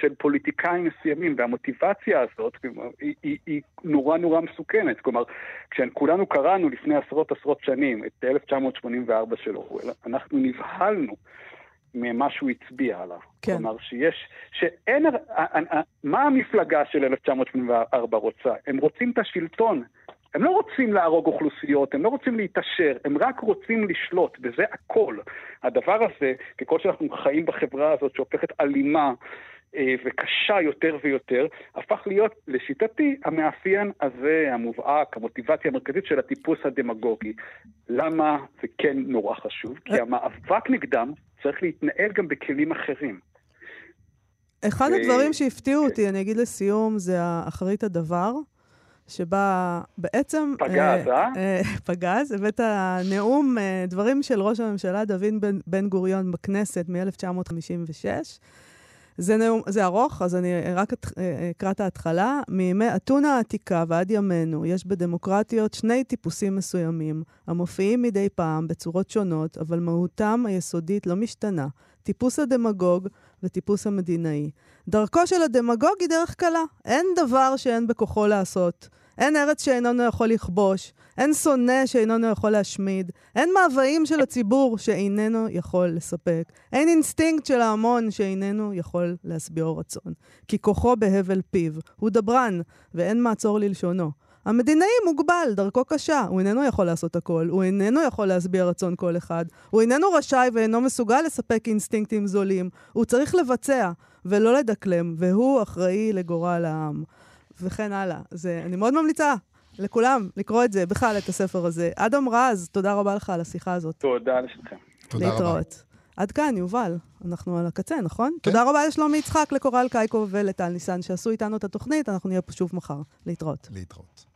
של פוליטיקאים מסוימים, והמוטיבציה הזאת היא, היא, היא נורא נורא מסוכנת. כלומר, כשכולנו קראנו לפני עשרות עשרות שנים את 1984 של אורוול, אנחנו נבהלנו ממה שהוא הצביע עליו. כן. כלומר, שיש, שאין, מה המפלגה של 1984 רוצה? הם רוצים את השלטון. הם לא רוצים להרוג אוכלוסיות, הם לא רוצים להתעשר, הם רק רוצים לשלוט, וזה הכל. הדבר הזה, ככל שאנחנו חיים בחברה הזאת שהופכת אלימה אה, וקשה יותר ויותר, הפך להיות, לשיטתי, המאפיין הזה, המובהק, המוטיבציה המרכזית של הטיפוס הדמגוגי. למה זה כן נורא חשוב? כי המאבק נגדם צריך להתנהל גם בכלים אחרים. אחד הדברים שהפתיעו אותי, אני אגיד לסיום, זה אחרית הדבר. שבה בעצם... פגז, אה? אה פגז, הבאת נאום, אה, דברים של ראש הממשלה דוד בן, בן גוריון בכנסת מ-1956. זה, נאום, זה ארוך, אז אני רק אה, אקרא את ההתחלה. מימי אתונה העתיקה ועד ימינו יש בדמוקרטיות שני טיפוסים מסוימים, המופיעים מדי פעם בצורות שונות, אבל מהותם היסודית לא משתנה. טיפוס הדמגוג וטיפוס המדינאי. דרכו של הדמגוג היא דרך קלה. אין דבר שאין בכוחו לעשות. אין ארץ שאיננו יכול לכבוש, אין שונא שאיננו יכול להשמיד, אין מאוויים של הציבור שאיננו יכול לספק, אין אינסטינקט של ההמון שאיננו יכול להשביע רצון. כי כוחו בהבל פיו, הוא דברן, ואין מעצור ללשונו. המדינאי מוגבל, דרכו קשה, הוא איננו יכול לעשות הכל, הוא איננו יכול להשביע רצון כל אחד, הוא איננו רשאי ואינו מסוגל לספק אינסטינקטים זולים, הוא צריך לבצע ולא לדקלם, והוא אחראי לגורל העם. וכן הלאה. זה, אני מאוד ממליצה לכולם לקרוא את זה, בכלל, את הספר הזה. אדם רז, תודה רבה לך על השיחה הזאת. תודה לשלכם. תודה להתראות. רבה. עד כאן, יובל. אנחנו על הקצה, נכון? כן. תודה רבה לשלומי יצחק, לקורל קייקו ולטל ניסן שעשו איתנו את התוכנית. אנחנו נהיה פה שוב מחר. להתראות. להתראות.